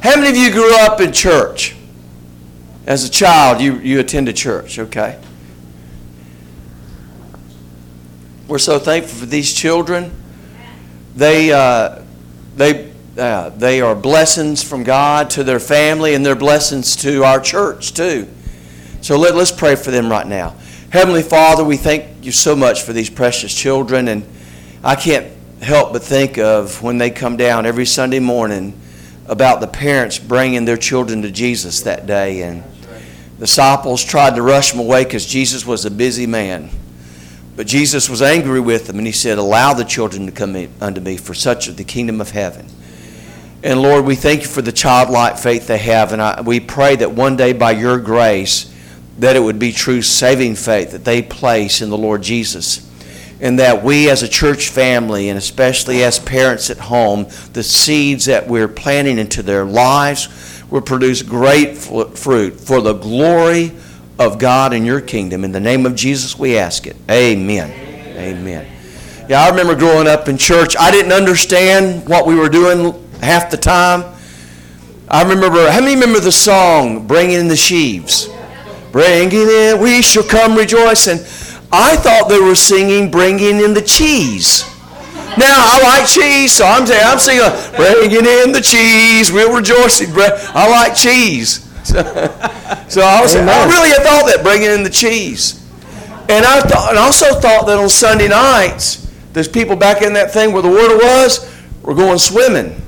How many of you grew up in church? As a child, you, you attended church, okay? We're so thankful for these children. They, uh, they, uh, they are blessings from God to their family, and they're blessings to our church, too. So let, let's pray for them right now. Heavenly Father, we thank you so much for these precious children, and I can't help but think of when they come down every Sunday morning about the parents bringing their children to Jesus that day. And the disciples tried to rush them away because Jesus was a busy man. But Jesus was angry with them, and he said, Allow the children to come unto me, for such is the kingdom of heaven. And Lord, we thank you for the childlike faith they have, and I, we pray that one day by your grace, that it would be true saving faith that they place in the Lord Jesus and that we as a church family, and especially as parents at home, the seeds that we're planting into their lives will produce great fruit for the glory of God and your kingdom. In the name of Jesus, we ask it. Amen. Amen. Yeah, I remember growing up in church. I didn't understand what we were doing half the time. I remember, how many remember the song, Bringing in the Sheaves? Bringing in, we shall come rejoicing. I thought they were singing Bringing in the Cheese. Now, I like cheese, so I'm saying, I'm singing, Bringing in the Cheese, we'll rejoice. I like cheese. So, so I, was, I really thought that, bringing in the cheese. And I, thought, and also thought that on Sunday nights, there's people back in that thing where the water was, were going swimming.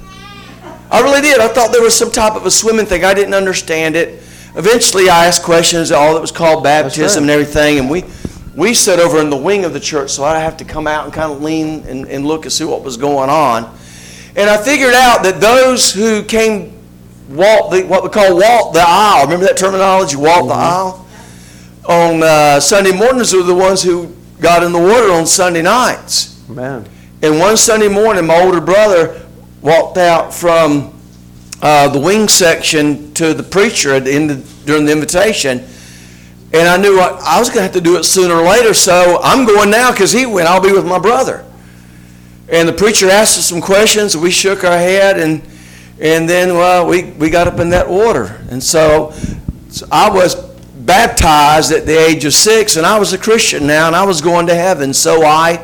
I really did. I thought there was some type of a swimming thing. I didn't understand it. Eventually, I asked questions, all that was called baptism right. and everything, and we we sat over in the wing of the church, so I'd have to come out and kind of lean and, and look and see what was going on. And I figured out that those who came walk the, what we call walk the aisle, remember that terminology, walk mm-hmm. the aisle? On uh, Sunday mornings were the ones who got in the water on Sunday nights. Man. And one Sunday morning, my older brother walked out from uh, the wing section to the preacher at the end of, during the invitation and I knew I, I was going to have to do it sooner or later, so I'm going now because he went. I'll be with my brother. And the preacher asked us some questions. We shook our head, and and then well, we, we got up in that water. And so, so I was baptized at the age of six, and I was a Christian now, and I was going to heaven. So I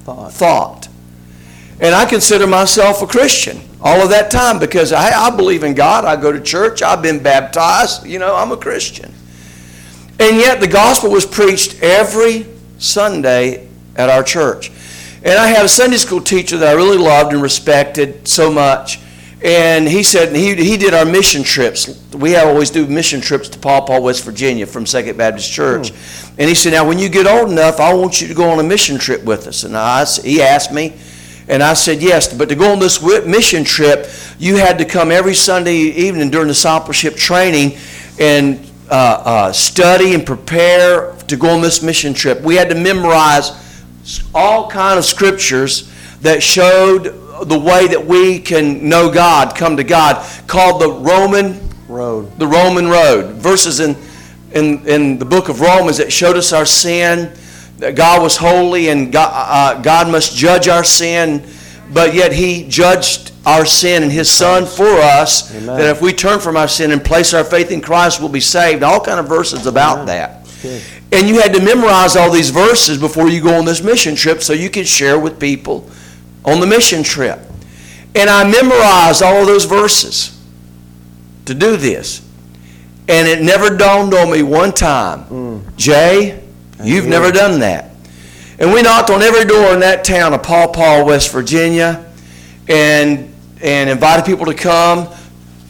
thought. thought. And I consider myself a Christian all of that time because I, I believe in God. I go to church. I've been baptized. You know, I'm a Christian. And yet the gospel was preached every Sunday at our church. And I had a Sunday school teacher that I really loved and respected so much. And he said he, he did our mission trips. We always do mission trips to Paw Paw, West Virginia from Second Baptist Church. Hmm. And he said, Now, when you get old enough, I want you to go on a mission trip with us. And I, he asked me, and I said yes. But to go on this mission trip, you had to come every Sunday evening during discipleship training and uh, uh, study and prepare to go on this mission trip. We had to memorize all kind of scriptures that showed the way that we can know God, come to God, called the Roman road. The Roman road. Verses in in, in the book of Romans that showed us our sin, that God was holy and God, uh, God must judge our sin, but yet He judged our sin and his son for us Amen. that if we turn from our sin and place our faith in christ we'll be saved. All kind of verses about Amen. that. And you had to memorize all these verses before you go on this mission trip so you could share with people on the mission trip. And i memorized all of those verses to do this. And it never dawned on me one time mm. jay you've never done that and we knocked on every door in that town of paw paw west virginia and and invited people to come.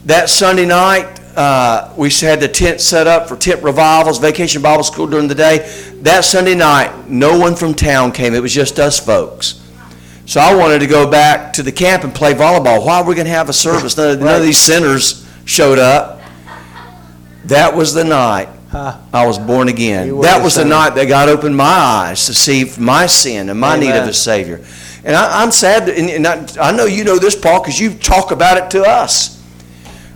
That Sunday night, uh, we had the tent set up for tent revivals, vacation Bible school during the day. That Sunday night, no one from town came. It was just us folks. So I wanted to go back to the camp and play volleyball. Why are we going to have a service? None, none of these sinners showed up. That was the night I was born again. That was the night that God opened my eyes to see my sin and my Amen. need of a Savior. And I, am sad, that, and, I, I, know you know this, Paul, because you talk about it to us.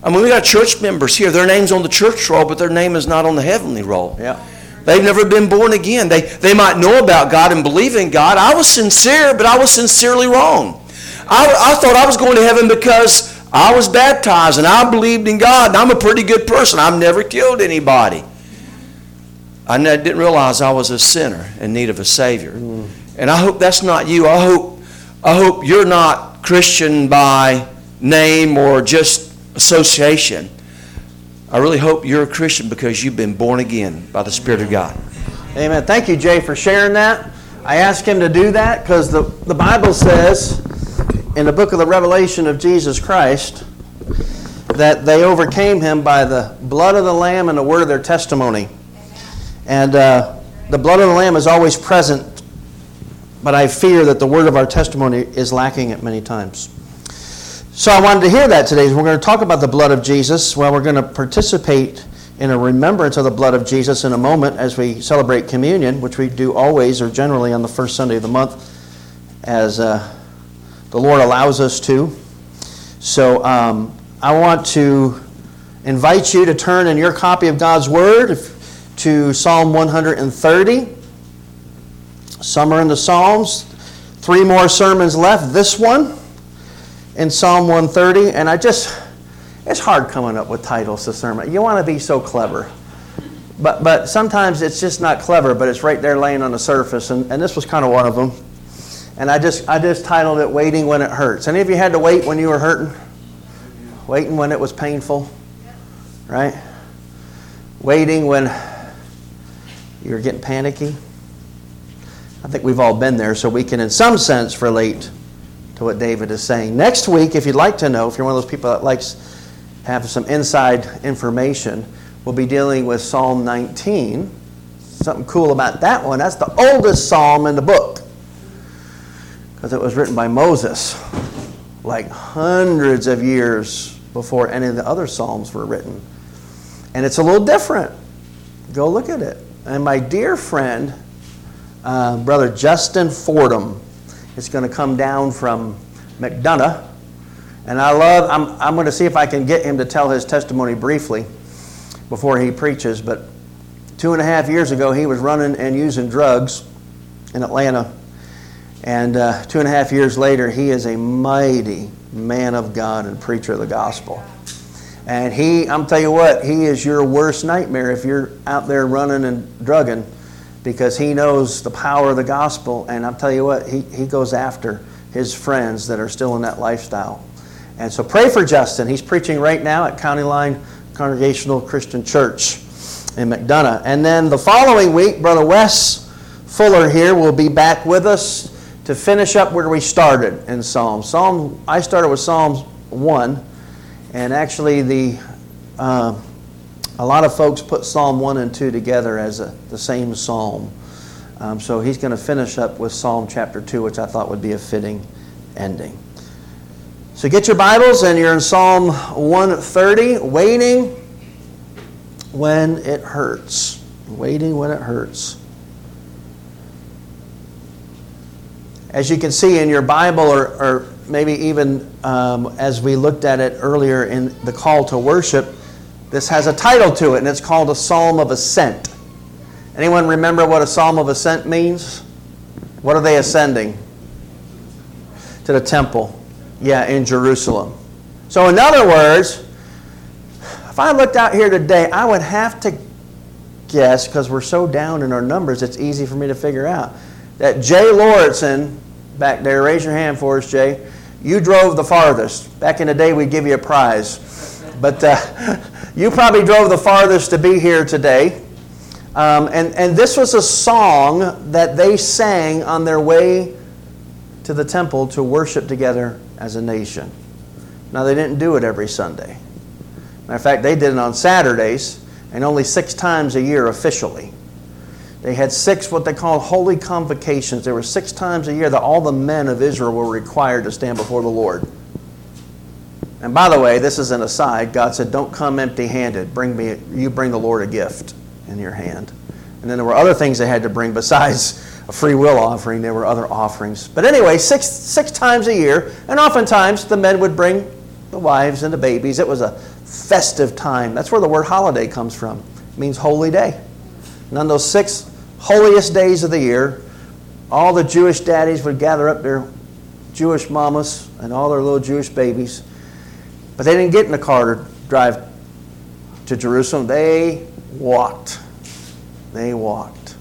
I mean, we got church members here. Their name's on the church roll, but their name is not on the heavenly roll. Yeah. They've never been born again. They, they might know about God and believe in God. I was sincere, but I was sincerely wrong. I, I thought I was going to heaven because I was baptized and I believed in God and I'm a pretty good person. I've never killed anybody. I didn't realize I was a sinner in need of a Savior. Mm. And I hope that's not you. I hope, I hope you're not Christian by name or just association. I really hope you're a Christian because you've been born again by the Spirit of God. Amen. Thank you, Jay, for sharing that. I asked him to do that because the, the Bible says in the book of the Revelation of Jesus Christ that they overcame him by the blood of the Lamb and the word of their testimony. And uh, the blood of the Lamb is always present, but I fear that the word of our testimony is lacking it many times. So I wanted to hear that today. We're going to talk about the blood of Jesus. Well, we're going to participate in a remembrance of the blood of Jesus in a moment as we celebrate communion, which we do always or generally on the first Sunday of the month, as uh, the Lord allows us to. So um, I want to invite you to turn in your copy of God's Word to Psalm 130. Some are in the Psalms. Three more sermons left. This one in Psalm 130, and I just, it's hard coming up with titles to sermon. You want to be so clever. But, but sometimes it's just not clever, but it's right there laying on the surface, and, and this was kind of one of them. And I just, I just titled it Waiting When It Hurts. Any of you had to wait when you were hurting? Waiting when it was painful? Right? Waiting when you were getting panicky? I think we've all been there, so we can, in some sense, relate to what David is saying. Next week, if you'd like to know, if you're one of those people that likes have some inside information, we'll be dealing with Psalm 19. Something cool about that one. That's the oldest psalm in the book because it was written by Moses, like hundreds of years before any of the other psalms were written. And it's a little different. Go look at it. And my dear friend, uh, Brother Justin Fordham, is going to come down from McDonough. And I love, I'm, I'm going to see if I can get him to tell his testimony briefly before he preaches. But two and a half years ago, he was running and using drugs in Atlanta. And uh, two and a half years later, he is a mighty man of God and preacher of the gospel. And he, I'm telling you what, he is your worst nightmare if you're out there running and drugging because he knows the power of the gospel. And I'm telling you what, he, he goes after his friends that are still in that lifestyle. And so pray for Justin. He's preaching right now at County Line Congregational Christian Church in McDonough. And then the following week, Brother Wes Fuller here will be back with us to finish up where we started in Psalms. Psalm I started with Psalms 1, and actually the uh, a lot of folks put Psalm 1 and 2 together as a, the same psalm. Um, so he's going to finish up with Psalm chapter 2, which I thought would be a fitting ending. So get your Bibles, and you're in Psalm 130, waiting when it hurts. Waiting when it hurts. As you can see in your Bible, or, or maybe even um, as we looked at it earlier in the call to worship, this has a title to it, and it's called a Psalm of Ascent. Anyone remember what a Psalm of Ascent means? What are they ascending? To the temple. Yeah, in Jerusalem. So, in other words, if I looked out here today, I would have to guess, because we're so down in our numbers, it's easy for me to figure out, that Jay Lauritsen, back there, raise your hand for us, Jay, you drove the farthest. Back in the day, we'd give you a prize. But uh, You probably drove the farthest to be here today. Um, and, and this was a song that they sang on their way to the temple to worship together as a nation. Now, they didn't do it every Sunday. Matter of fact, they did it on Saturdays and only six times a year officially. They had six what they called holy convocations. There were six times a year that all the men of Israel were required to stand before the Lord. And by the way, this is an aside. God said, "Don't come empty-handed. Bring me. You bring the Lord a gift in your hand." And then there were other things they had to bring besides a free will offering. There were other offerings. But anyway, six six times a year, and oftentimes the men would bring the wives and the babies. It was a festive time. That's where the word holiday comes from. It means holy day. And on those six holiest days of the year, all the Jewish daddies would gather up their Jewish mamas and all their little Jewish babies But they didn't get in the car to drive to Jerusalem. They walked. They walked.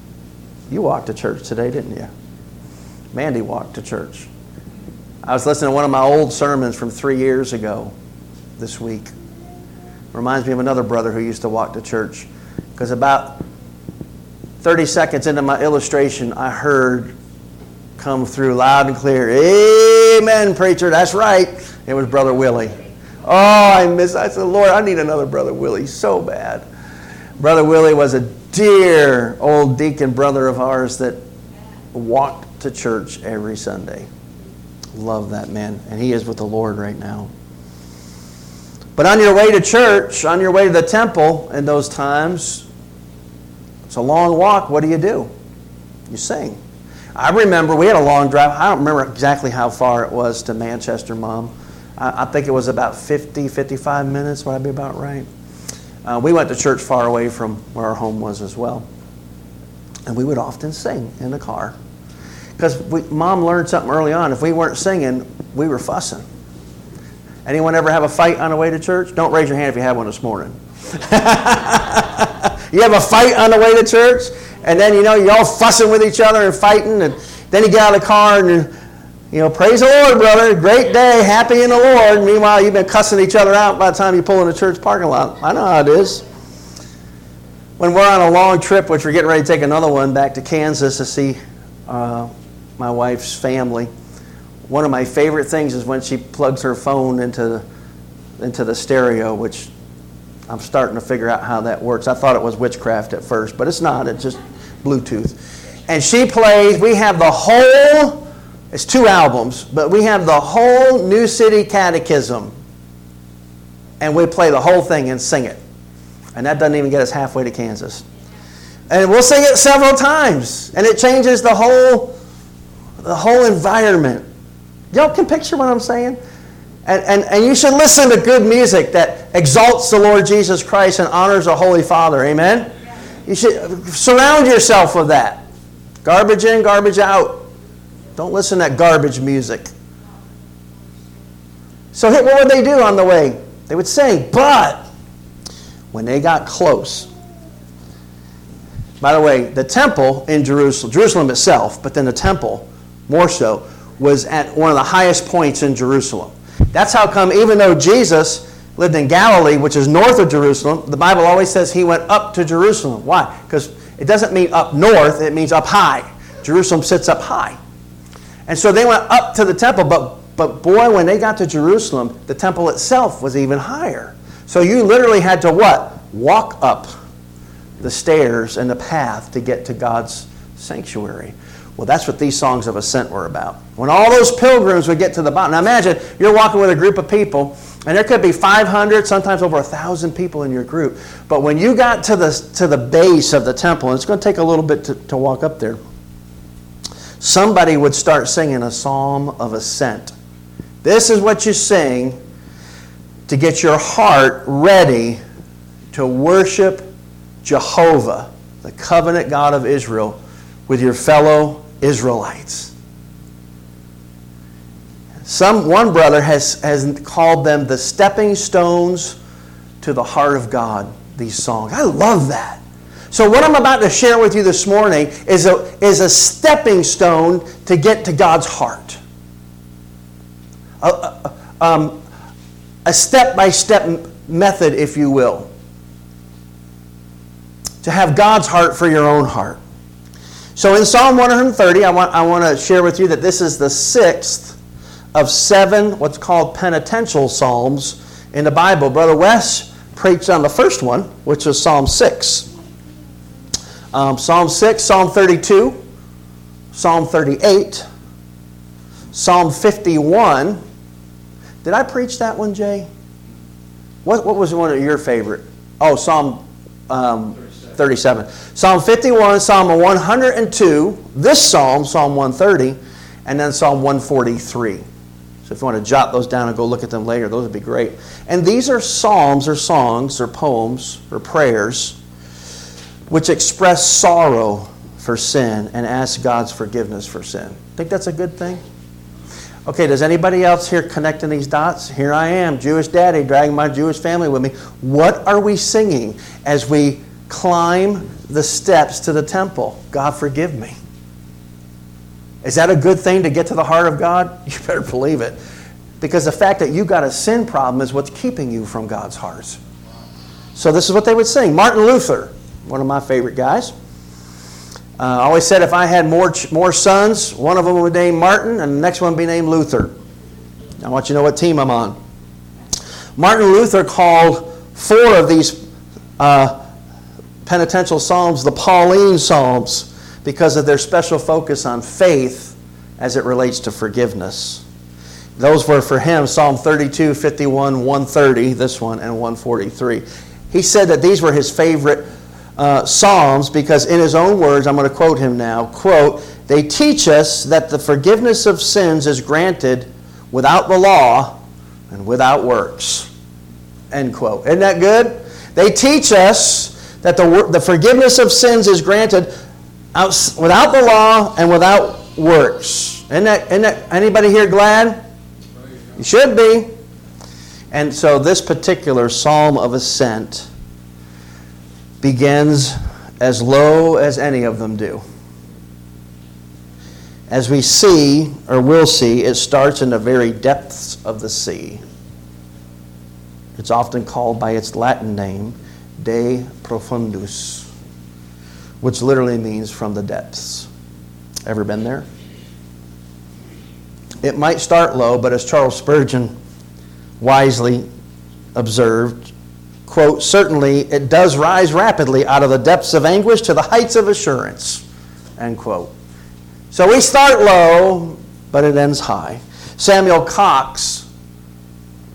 You walked to church today, didn't you? Mandy walked to church. I was listening to one of my old sermons from three years ago this week. Reminds me of another brother who used to walk to church. Because about 30 seconds into my illustration, I heard come through loud and clear, Amen, preacher, that's right. It was Brother Willie. Oh, I miss, I said, Lord, I need another Brother Willie so bad. Brother Willie was a dear old deacon brother of ours that walked to church every Sunday. Love that man. And he is with the Lord right now. But on your way to church, on your way to the temple in those times, it's a long walk. What do you do? You sing. I remember we had a long drive. I don't remember exactly how far it was to Manchester, Mom. I, I think it was about 50, 55 minutes. Would I be about right? Uh, we went to church far away from where our home was as well. And we would often sing in the car. Because mom learned something early on. If we weren't singing, we were fussing. Anyone ever have a fight on the way to church? Don't raise your hand if you had one this morning. you have a fight on the way to church, and then you know you're all fussing with each other and fighting, and then you get out of the car and you know, praise the Lord, brother. Great day, happy in the Lord. Meanwhile, you've been cussing each other out by the time you pull in the church parking lot. I know how it is. When we're on a long trip, which we're getting ready to take another one back to Kansas to see uh, my wife's family, one of my favorite things is when she plugs her phone into, the, into the stereo, which I'm starting to figure out how that works. I thought it was witchcraft at first, but it's not. It's just Bluetooth. And she plays, we have the whole, it's two albums, but we have the whole New City Catechism. And we play the whole thing and sing it. And that doesn't even get us halfway to Kansas. And we'll sing it several times. And it changes the whole, the whole environment. Y'all can picture what I'm saying? And, and, and you should listen to good music that exalts the Lord Jesus Christ and honors the Holy Father. Amen? You should surround yourself with that. Garbage in, garbage out. Don't listen to that garbage music. So, what would they do on the way? They would sing, but when they got close, by the way, the temple in Jerusalem, Jerusalem itself, but then the temple more so, was at one of the highest points in Jerusalem. That's how come, even though Jesus lived in Galilee, which is north of Jerusalem, the Bible always says he went up to Jerusalem. Why? Because it doesn't mean up north, it means up high. Jerusalem sits up high. And so they went up to the temple, but, but boy, when they got to Jerusalem, the temple itself was even higher. So you literally had to what? Walk up the stairs and the path to get to God's sanctuary. Well, that's what these songs of ascent were about. When all those pilgrims would get to the bottom. Now imagine you're walking with a group of people, and there could be 500, sometimes over 1,000 people in your group. But when you got to the, to the base of the temple, and it's going to take a little bit to, to walk up there, somebody would start singing a psalm of ascent. This is what you sing to get your heart ready to worship Jehovah, the covenant God of Israel, with your fellow Israelites. Some one brother has, has called them the stepping stones to the heart of God, these songs. I love that. So, what I'm about to share with you this morning is a, is a stepping stone to get to God's heart. A, a, um, a step-by-step method, if you will, to have God's heart for your own heart. So in Psalm 130, I want, I want to share with you that this is the sixth of seven what's called penitential psalms in the Bible. Brother Wes preached on the first one, which was Psalm 6. Um, Psalm 6, Psalm 32, Psalm 38, Psalm 51. Did I preach that one, Jay? What, what was one of your favorite? Oh, Psalm um, 37. Psalm 51, Psalm 102, this psalm, Psalm 130, and then Psalm 143. So if you want to jot those down and go look at them later, those would be great. And these are psalms or songs or poems or prayers which express sorrow for sin and ask God's forgiveness for sin. Think that's a good thing? Okay, does anybody else here connecting these dots? Here I am, Jewish daddy, dragging my Jewish family with me. What are we singing as we climb the steps to the temple? God, forgive me. Is that a good thing to get to the heart of God? You better believe it. Because the fact that you got a sin problem is what's keeping you from God's heart. So this is what they would sing. Martin Luther, one of my favorite guys. Uh, always said if I had more, more sons, one of them would name Martin and the next one would be named Luther. I want you to know what team I'm on. Martin Luther called four of these uh, penitential psalms the Pauline Psalms because of their special focus on faith as it relates to forgiveness. Those were for him Psalm 32, 51, 130, this one, and 143. He said that these were his favorite uh, Psalms because, in his own words, I'm going to quote him now quote, they teach us that the forgiveness of sins is granted without the law and without works. End quote. Isn't that good? They teach us that the, the forgiveness of sins is granted out, without the law and without works. Isn't that, isn't that anybody here glad? You should be. And so this particular psalm of ascent begins as low as any of them do. As we see, or will see, it starts in the very depths of the sea. It's often called by its Latin name, De Profundis, which literally means from the depths. Ever been there? It might start low, but as Charles Spurgeon wisely observed, quote, certainly it does rise rapidly out of the depths of anguish to the heights of assurance, end quote. So we start low, but it ends high. Samuel Cox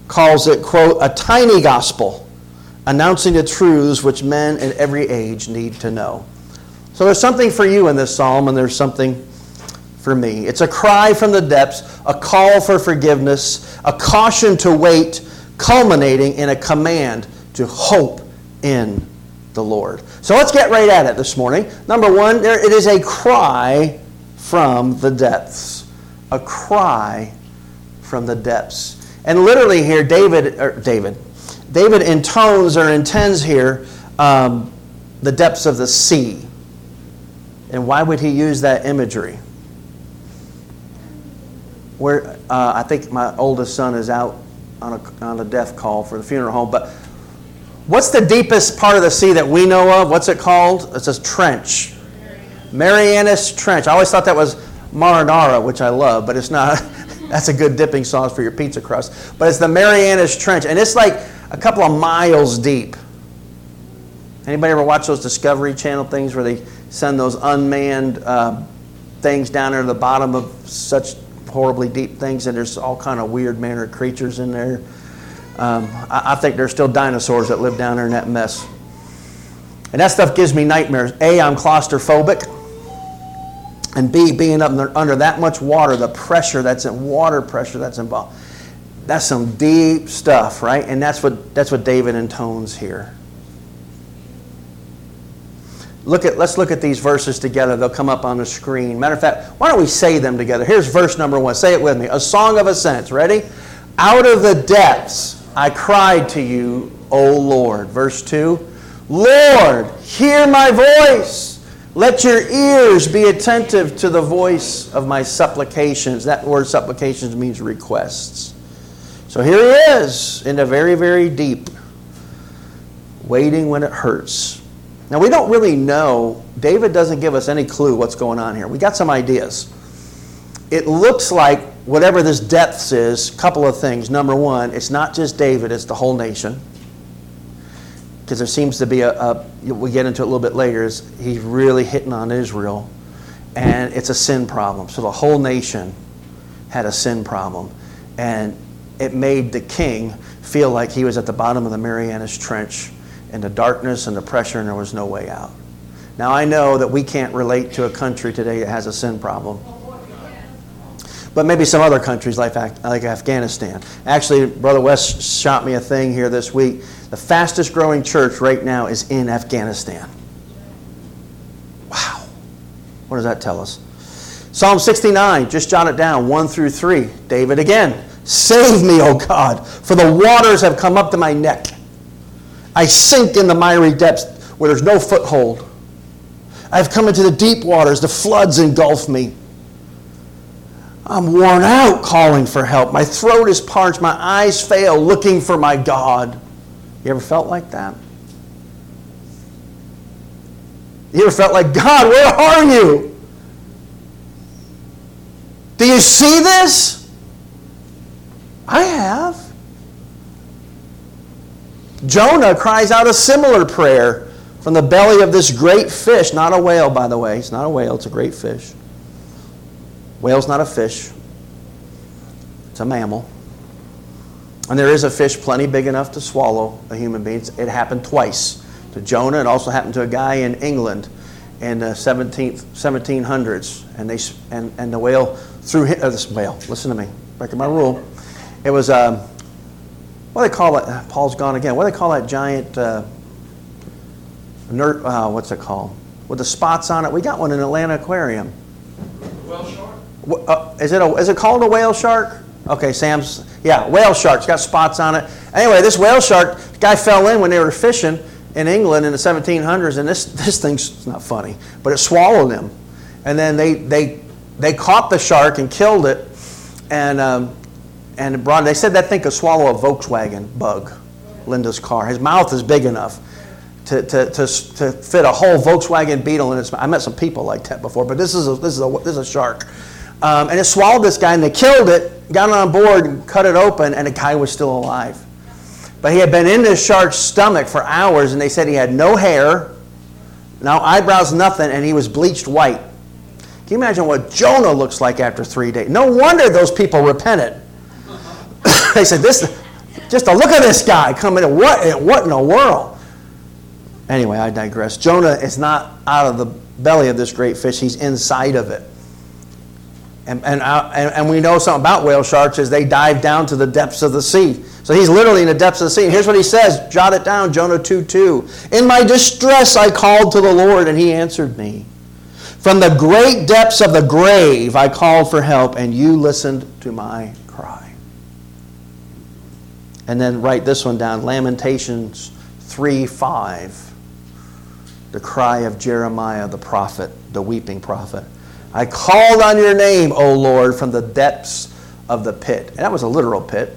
calls it, quote, a tiny gospel announcing the truths which men in every age need to know. So there's something for you in this psalm, and there's something for me. It's a cry from the depths, a call for forgiveness, a caution to wait, culminating in a command to hope in the Lord. So let's get right at it this morning. Number one, there, it is a cry from the depths. A cry from the depths. And literally here, David, David, David intones or intends here um, the depths of the sea. And why would he use that imagery? Where uh, I think my oldest son is out on a, on a death call for the funeral home, but What's the deepest part of the sea that we know of? What's it called? It's a trench. Marianas Trench. I always thought that was marinara, which I love, but it's not. That's a good dipping sauce for your pizza crust. But it's the Marianas Trench, and it's like a couple of miles deep. Anybody ever watch those Discovery Channel things where they send those unmanned uh, things down there to the bottom of such horribly deep things, and there's all kind of weird manner creatures in there? Um, I, I think there's still dinosaurs that live down there in that mess. And that stuff gives me nightmares. A, I'm claustrophobic. And B, being up under that much water, the pressure that's in water pressure that's involved. That's some deep stuff, right? And that's what that's what David intones here. Look at let's look at these verses together. They'll come up on the screen. Matter of fact, why don't we say them together? Here's verse number one. Say it with me. A song of ascent. Ready? Out of the depths I cried to you, O Lord. Verse 2 Lord, hear my voice. Let your ears be attentive to the voice of my supplications. That word supplications means requests. So here he is in the very, very deep, waiting when it hurts. Now, we don't really know. David doesn't give us any clue what's going on here. We got some ideas. It looks like whatever this depths is, a couple of things. Number one, it's not just David, it's the whole nation. Because there seems to be a, a, we get into it a little bit later, is he's really hitting on Israel. And it's a sin problem. So the whole nation had a sin problem. And it made the king feel like he was at the bottom of the Marianas Trench in the darkness and the pressure, and there was no way out. Now, I know that we can't relate to a country today that has a sin problem but maybe some other countries like, like Afghanistan. Actually, Brother Wes shot me a thing here this week. The fastest growing church right now is in Afghanistan. Wow. What does that tell us? Psalm 69, just jot it down, 1 through 3. David again, Save me, O God, for the waters have come up to my neck. I sink in the miry depths where there's no foothold. I've come into the deep waters, the floods engulf me. I'm worn out calling for help. My throat is parched, my eyes fail looking for my God. You ever felt like that? You ever felt like, God, where are you? Do you see this? I have. Jonah cries out a similar prayer from the belly of this great fish, not a whale, by the way. It's not a whale, it's a great fish. Whale's not a fish, it's a mammal. And there is a fish plenty big enough to swallow a human being. It happened twice to Jonah. It also happened to a guy in England in the 17th, 1700s. And, they, and, and the whale threw him, uh, this whale, listen to me, breaking my rule. It was, um, what do they call it? Paul's gone again. What do they call that giant, uh, nerd, uh, what's it called? With the spots on it. We got one in Atlanta Aquarium. Whale shark? Uh, is, it a, is it called a whale shark? Okay, Sam's, yeah, whale shark. It's got spots on it. Anyway, this whale shark, guy fell in when they were fishing in England in the 1700s, and this, this thing's not funny, but it swallowed him. And then they, they, they caught the shark and killed it, and, um, and brought, they said that thing could swallow a Volkswagen bug, Linda's car. His mouth is big enough to, to, to, to fit a whole Volkswagen Beetle in its. I met some people like that before, but this is a, this is a, this is a shark. Um, and it swallowed this guy, and they killed it, got it on board, and cut it open, and the guy was still alive. But he had been in this shark's stomach for hours, and they said he had no hair, no eyebrows, nothing, and he was bleached white. Can you imagine what Jonah looks like after three days? No wonder those people repented. they said, "This, just a look at this guy coming in. What, what in the world?" Anyway, I digress. Jonah is not out of the belly of this great fish; he's inside of it. And, and, uh, and, and we know something about whale sharks is they dive down to the depths of the sea. So he's literally in the depths of the sea. Here's what he says. Jot it down, Jonah 2 2. In my distress I called to the Lord, and he answered me. From the great depths of the grave I called for help, and you listened to my cry. And then write this one down Lamentations 3 5. The cry of Jeremiah the prophet, the weeping prophet. I called on your name, O Lord, from the depths of the pit. And that was a literal pit.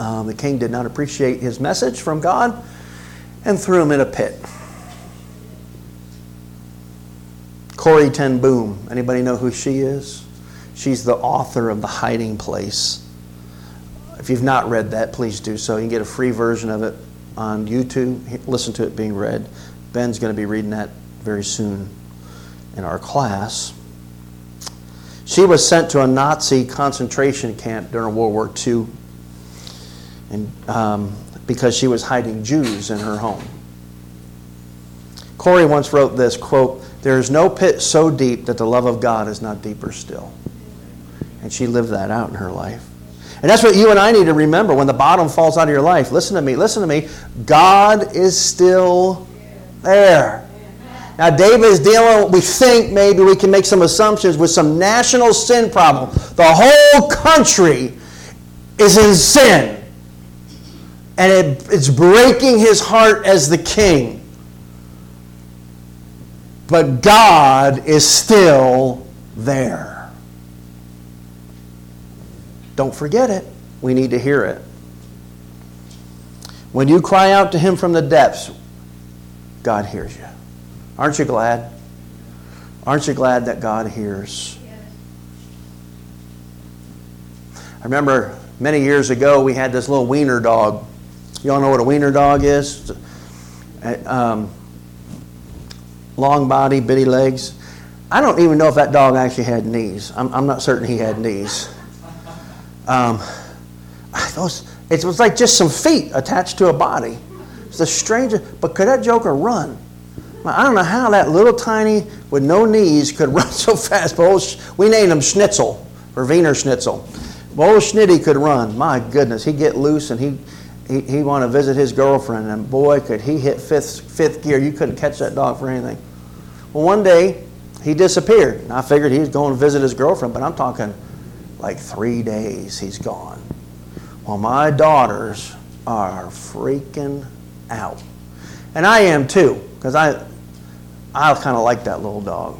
Um, the king did not appreciate his message from God and threw him in a pit. Corrie Ten Boom. Anybody know who she is? She's the author of The Hiding Place. If you've not read that, please do so. You can get a free version of it on YouTube. Listen to it being read. Ben's going to be reading that very soon in our class. She was sent to a Nazi concentration camp during World War II and, um, because she was hiding Jews in her home. Corrie once wrote this quote, There is no pit so deep that the love of God is not deeper still. And she lived that out in her life. And that's what you and I need to remember when the bottom falls out of your life. Listen to me, listen to me. God is still there. Now, David is dealing, we think maybe we can make some assumptions with some national sin problem. The whole country is in sin. And it, it's breaking his heart as the king. But God is still there. Don't forget it. We need to hear it. When you cry out to him from the depths, God hears you. Aren't you glad? Aren't you glad that God hears? I remember many years ago we had this little wiener dog. You all know what a wiener dog is? Um, long body, bitty legs. I don't even know if that dog actually had knees. I'm, I'm not certain he had knees. Um, those, it was like just some feet attached to a body. It's the strangest, but could that joker run? I don't know how that little tiny with no knees could run so fast. But old, we named him Schnitzel or Wiener Schnitzel. But old Schnitty could run. My goodness, he'd get loose and he he he want to visit his girlfriend, and boy, could he hit fifth fifth gear. You couldn't catch that dog for anything. Well, one day he disappeared. And I figured he was going to visit his girlfriend, but I'm talking like three days he's gone. Well, my daughters are freaking out. And I am too, because I, I kind of like that little dog.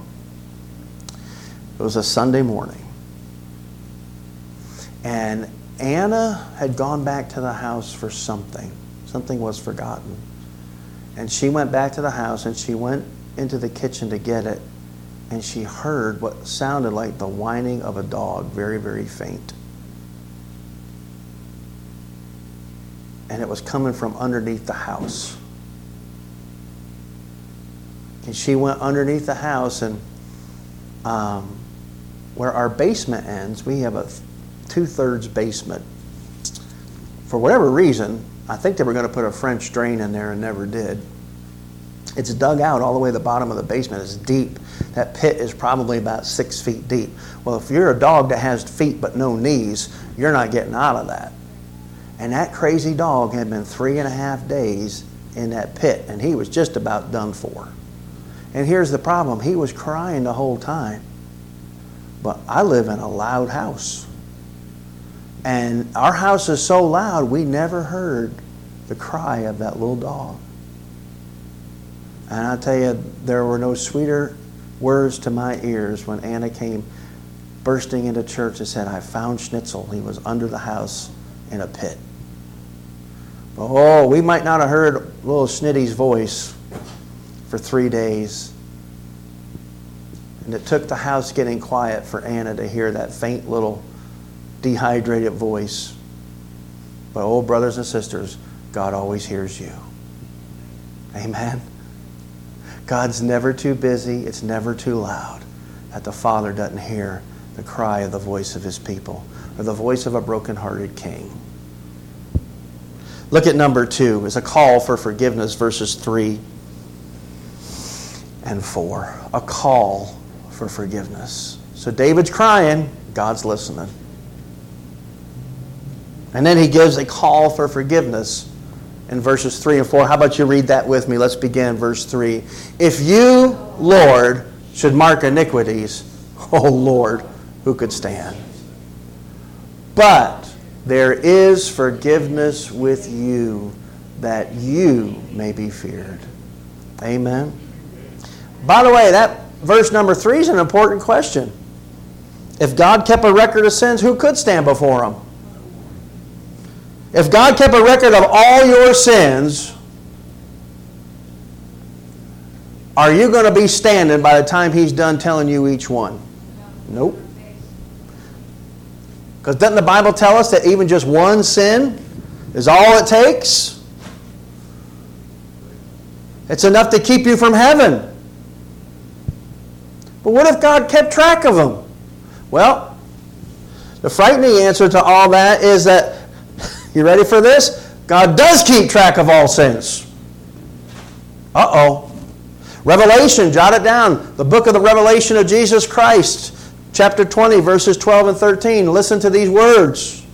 It was a Sunday morning. And Anna had gone back to the house for something. Something was forgotten. And she went back to the house and she went into the kitchen to get it. And she heard what sounded like the whining of a dog, very, very faint. And it was coming from underneath the house. And she went underneath the house, and um, where our basement ends, we have a two thirds basement. For whatever reason, I think they were going to put a French drain in there and never did. It's dug out all the way to the bottom of the basement. It's deep. That pit is probably about six feet deep. Well, if you're a dog that has feet but no knees, you're not getting out of that. And that crazy dog had been three and a half days in that pit, and he was just about done for. And here's the problem he was crying the whole time. But I live in a loud house. And our house is so loud, we never heard the cry of that little dog. And I tell you, there were no sweeter words to my ears when Anna came bursting into church and said, I found Schnitzel. He was under the house in a pit. Oh, we might not have heard little Snitty's voice for three days. And it took the house getting quiet for Anna to hear that faint little dehydrated voice. But, oh, brothers and sisters, God always hears you. Amen. God's never too busy, it's never too loud that the Father doesn't hear the cry of the voice of his people or the voice of a broken-hearted king. Look at number two. It's a call for forgiveness, verses 3 and 4. A call for forgiveness. So David's crying, God's listening. And then he gives a call for forgiveness in verses 3 and 4. How about you read that with me? Let's begin verse 3. If you, Lord, should mark iniquities, oh Lord, who could stand? But there is forgiveness with you that you may be feared. Amen. By the way, that verse number 3 is an important question. If God kept a record of sins, who could stand before him? If God kept a record of all your sins, are you going to be standing by the time He's done telling you each one? Nope. Because doesn't the Bible tell us that even just one sin is all it takes? It's enough to keep you from heaven. But what if God kept track of them? Well, the frightening answer to all that is that, you ready for this? God does keep track of all sins. Uh oh. Revelation, jot it down. The book of the Revelation of Jesus Christ, chapter 20, verses 12 and 13. Listen to these words.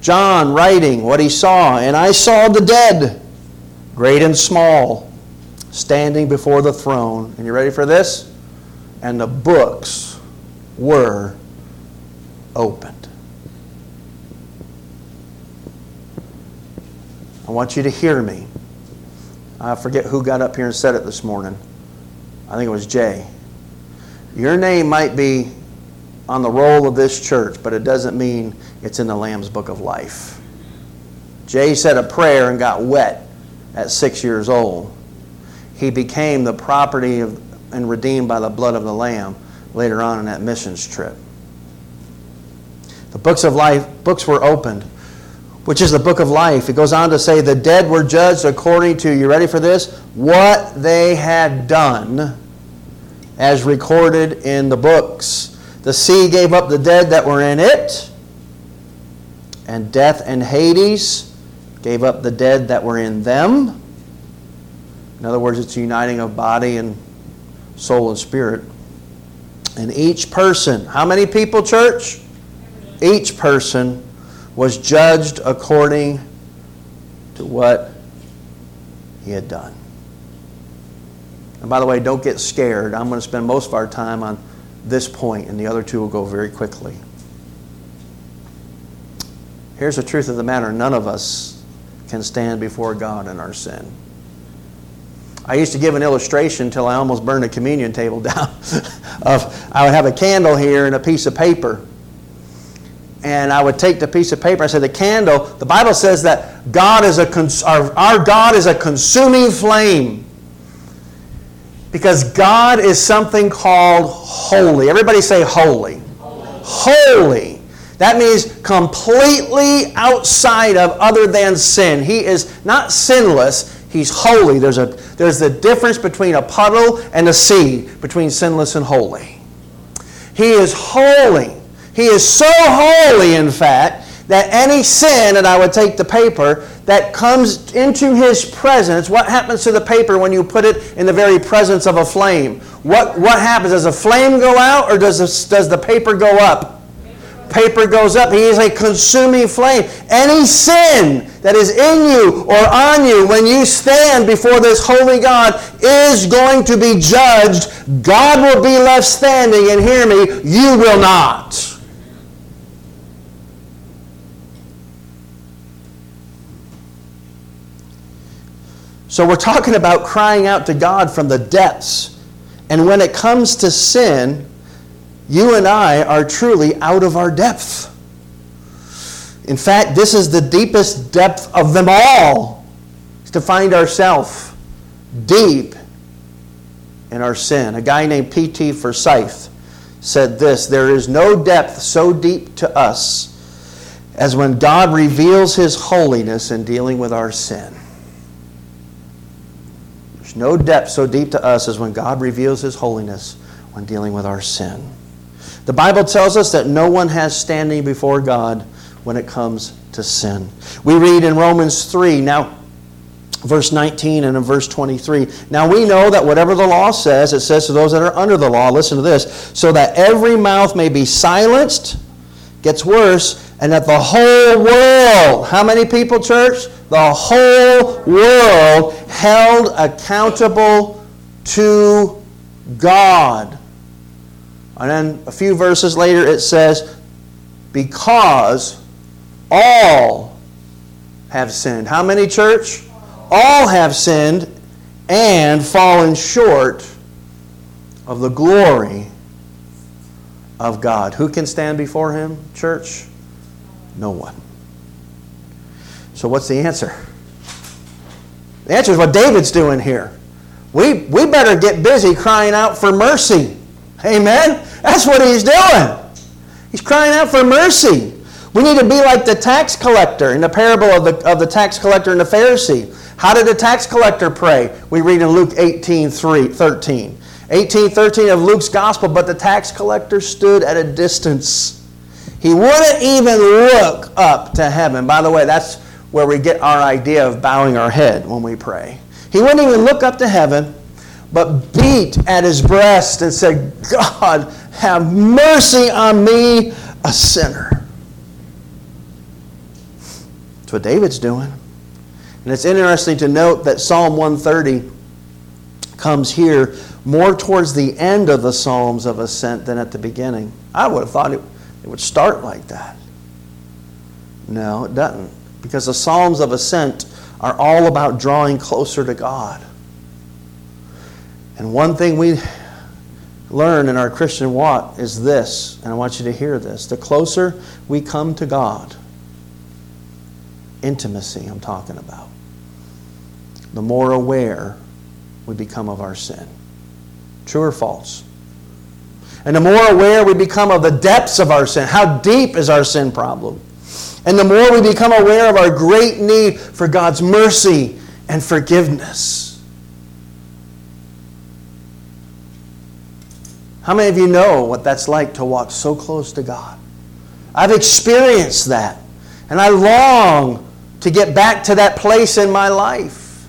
John writing what he saw, and I saw the dead, great and small, standing before the throne. And you ready for this? And the books were opened. I want you to hear me. I forget who got up here and said it this morning. I think it was Jay. Your name might be on the roll of this church, but it doesn't mean it's in the Lamb's Book of Life. Jay said a prayer and got wet at six years old. He became the property of, and redeemed by the blood of the Lamb later on in that missions trip. The books of life, books were opened, which is the book of life. It goes on to say the dead were judged according to, you ready for this? What they had done as recorded in the books. The sea gave up the dead that were in it, and death and Hades gave up the dead that were in them. In other words, it's uniting of body and soul and spirit. And each person, how many people, church? Each person was judged according to what he had done. And by the way, don't get scared. I'm going to spend most of our time on this point, and the other two will go very quickly. Here's the truth of the matter none of us can stand before God in our sin. I used to give an illustration until I almost burned a communion table down. of I would have a candle here and a piece of paper. And I would take the piece of paper. I said, the candle. The Bible says that God is a cons- our, our God is a consuming flame because God is something called holy. Everybody say holy. Holy. holy. That means completely outside of other than sin. He is not sinless, he's holy. There's a there's the difference between a puddle and a sea, between sinless and holy. He is holy. He is so holy, in fact, that any sin, and I would take the paper, that comes into his presence, what happens to the paper when you put it in the very presence of a flame? What, what happens? Does a flame go out or does, the, does the paper go up? Paper goes up. He is a consuming flame. Any sin that is in you or on you when you stand before this holy God is going to be judged. God will be left standing, and hear me, you will not. So we're talking about crying out to God from the depths. And when it comes to sin, you and I are truly out of our depth. In fact, this is the deepest depth of them all, to find ourselves deep in our sin. A guy named P.T. Forsyth said this There is no depth so deep to us as when God reveals his holiness in dealing with our sin. There's no depth so deep to us as when God reveals His holiness when dealing with our sin. The Bible tells us that no one has standing before God when it comes to sin. We read in Romans 3, now, verse 19 and in verse 23. Now we know that whatever the law says, it says to those that are under the law, listen to this, so that every mouth may be silenced, gets worse, and that the whole world, how many people, church? The whole world held accountable to God. And then a few verses later it says, because all have sinned. How many, church? All have sinned and fallen short of the glory of God. Who can stand before Him, church? No one. So, what's the answer? The answer is what David's doing here. We, we better get busy crying out for mercy. Amen? That's what he's doing. He's crying out for mercy. We need to be like the tax collector in the parable of the, of the tax collector and the Pharisee. How did the tax collector pray? We read in Luke 18 3, 13. 18 13 of Luke's gospel, but the tax collector stood at a distance. He wouldn't even look up to heaven. By the way, that's where we get our idea of bowing our head when we pray. He wouldn't even look up to heaven, but beat at his breast and said, God, have mercy on me, a sinner. That's what David's doing. And it's interesting to note that Psalm 130 comes here more towards the end of the Psalms of Ascent than at the beginning. I would have thought it, it would start like that. No, it doesn't because the Psalms of Ascent are all about drawing closer to God. And one thing we learn in our Christian walk is this, and I want you to hear this. The closer we come to God, intimacy I'm talking about, the more aware we become of our sin. True or false? And the more aware we become of the depths of our sin, how deep is our sin problem? And the more we become aware of our great need for God's mercy and forgiveness. How many of you know what that's like to walk so close to God? I've experienced that. And I long to get back to that place in my life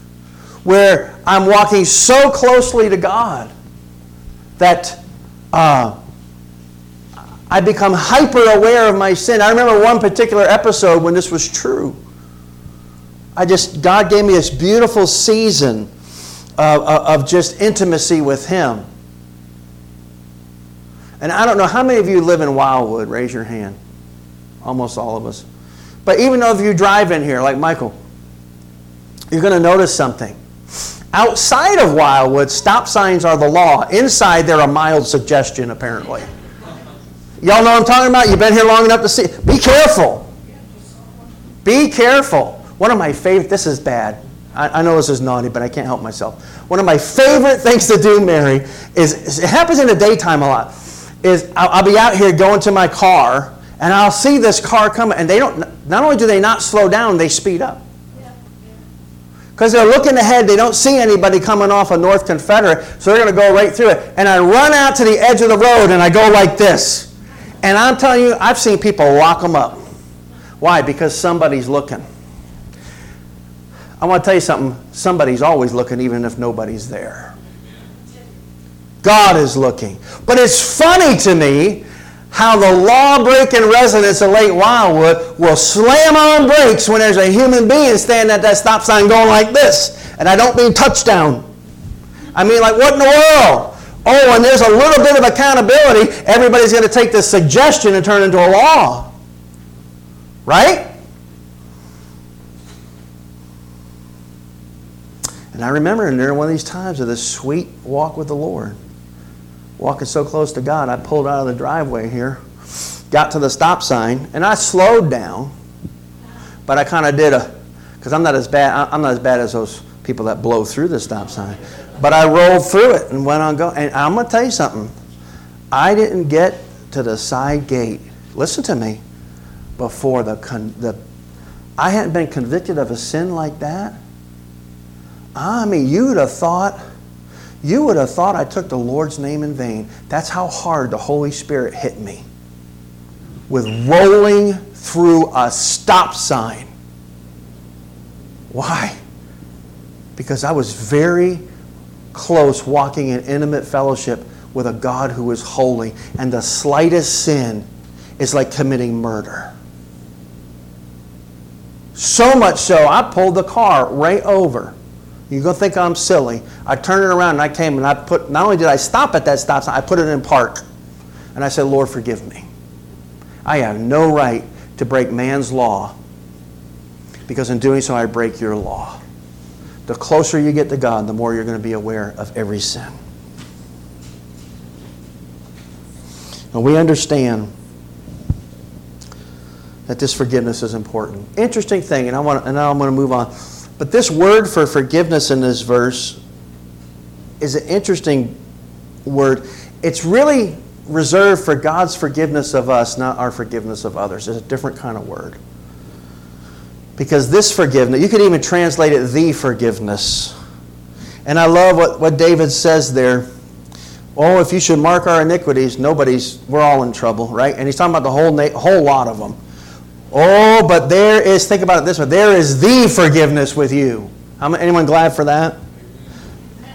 where I'm walking so closely to God that uh, I become hyper aware of my sin. I remember one particular episode when this was true. I just, God gave me this beautiful season of, of just intimacy with Him. And I don't know how many of you live in Wildwood. Raise your hand. Almost all of us. But even though if you drive in here, like Michael, you're going to notice something. Outside of Wildwood, stop signs are the law. Inside, they're a mild suggestion, apparently. Y'all know what I'm talking about? You've been here long enough to see. Be careful. Be careful. One of my favorite, this is bad. I, I know this is naughty, but I can't help myself. One of my favorite things to do, Mary, is it happens in the daytime a lot. Is I'll, I'll be out here going to my car, and I'll see this car coming, and they don't. Not only do they not slow down, they speed up because they're looking ahead. They don't see anybody coming off a North Confederate, so they're going to go right through it. And I run out to the edge of the road and I go like this. And I'm telling you, I've seen people lock them up. Why? Because somebody's looking. I want to tell you something. Somebody's always looking, even if nobody's there. God is looking. But it's funny to me how the law-breaking residents of Lake Wildwood will slam on brakes when there's a human being standing at that stop sign going like this. And I don't mean touchdown. I mean like what in the world? Oh, and there's a little bit of accountability. Everybody's going to take this suggestion and turn it into a law. Right? And I remember during one of these times of this sweet walk with the Lord walking so close to God, I pulled out of the driveway here, got to the stop sign, and I slowed down. But I kind of did a, because I'm not as bad. I'm not as bad as those people that blow through the stop sign. But I rolled through it and went on going. And I'm to tell you something. I didn't get to the side gate. Listen to me. Before the, con- the I hadn't been convicted of a sin like that. I mean, you'd have thought you would have thought I took the Lord's name in vain. That's how hard the Holy Spirit hit me with rolling through a stop sign. Why? Because I was very close walking in intimate fellowship with a God who is holy, and the slightest sin is like committing murder. So much so, I pulled the car right over you're going to think I'm silly. I turned it around and I came and I put, not only did I stop at that stop sign, I put it in park. And I said, Lord, forgive me. I have no right to break man's law because in doing so, I break your law. The closer you get to God, the more you're going to be aware of every sin. And we understand that this forgiveness is important. Interesting thing, and I want, and now I'm going to move on. But this word for forgiveness in this verse is an interesting word. It's really reserved for God's forgiveness of us, not our forgiveness of others. It's a different kind of word. Because this forgiveness, you could even translate it the forgiveness. And I love what, what David says there. Oh, if you should mark our iniquities, nobody's, we're all in trouble, right? And he's talking about the whole, whole lot of them. Oh, but there is, think about it this way there is the forgiveness with you. Anyone glad for that?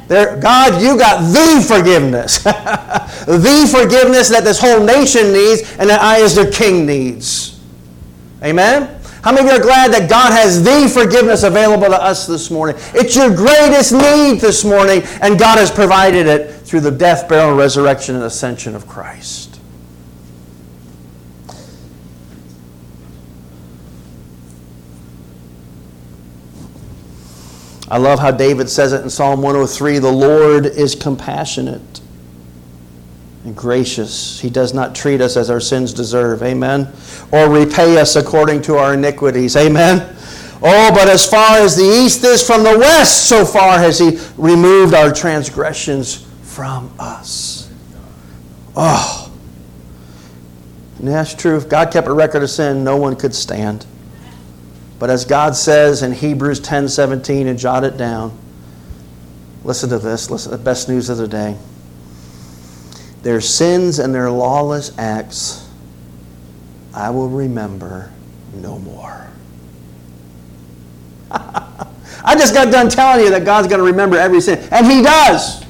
There, God, you got the forgiveness. the forgiveness that this whole nation needs and that I, as their king, needs. Amen? How many of you are glad that God has the forgiveness available to us this morning? It's your greatest need this morning, and God has provided it through the death, burial, resurrection, and ascension of Christ. I love how David says it in Psalm 103 the Lord is compassionate and gracious. He does not treat us as our sins deserve. Amen. Or repay us according to our iniquities. Amen. Oh, but as far as the east is from the west, so far has He removed our transgressions from us. Oh. And that's true. If God kept a record of sin, no one could stand. But as God says in Hebrews 10 17, and jot it down, listen to this, listen the best news of the day. Their sins and their lawless acts I will remember no more. I just got done telling you that God's going to remember every sin, and He does.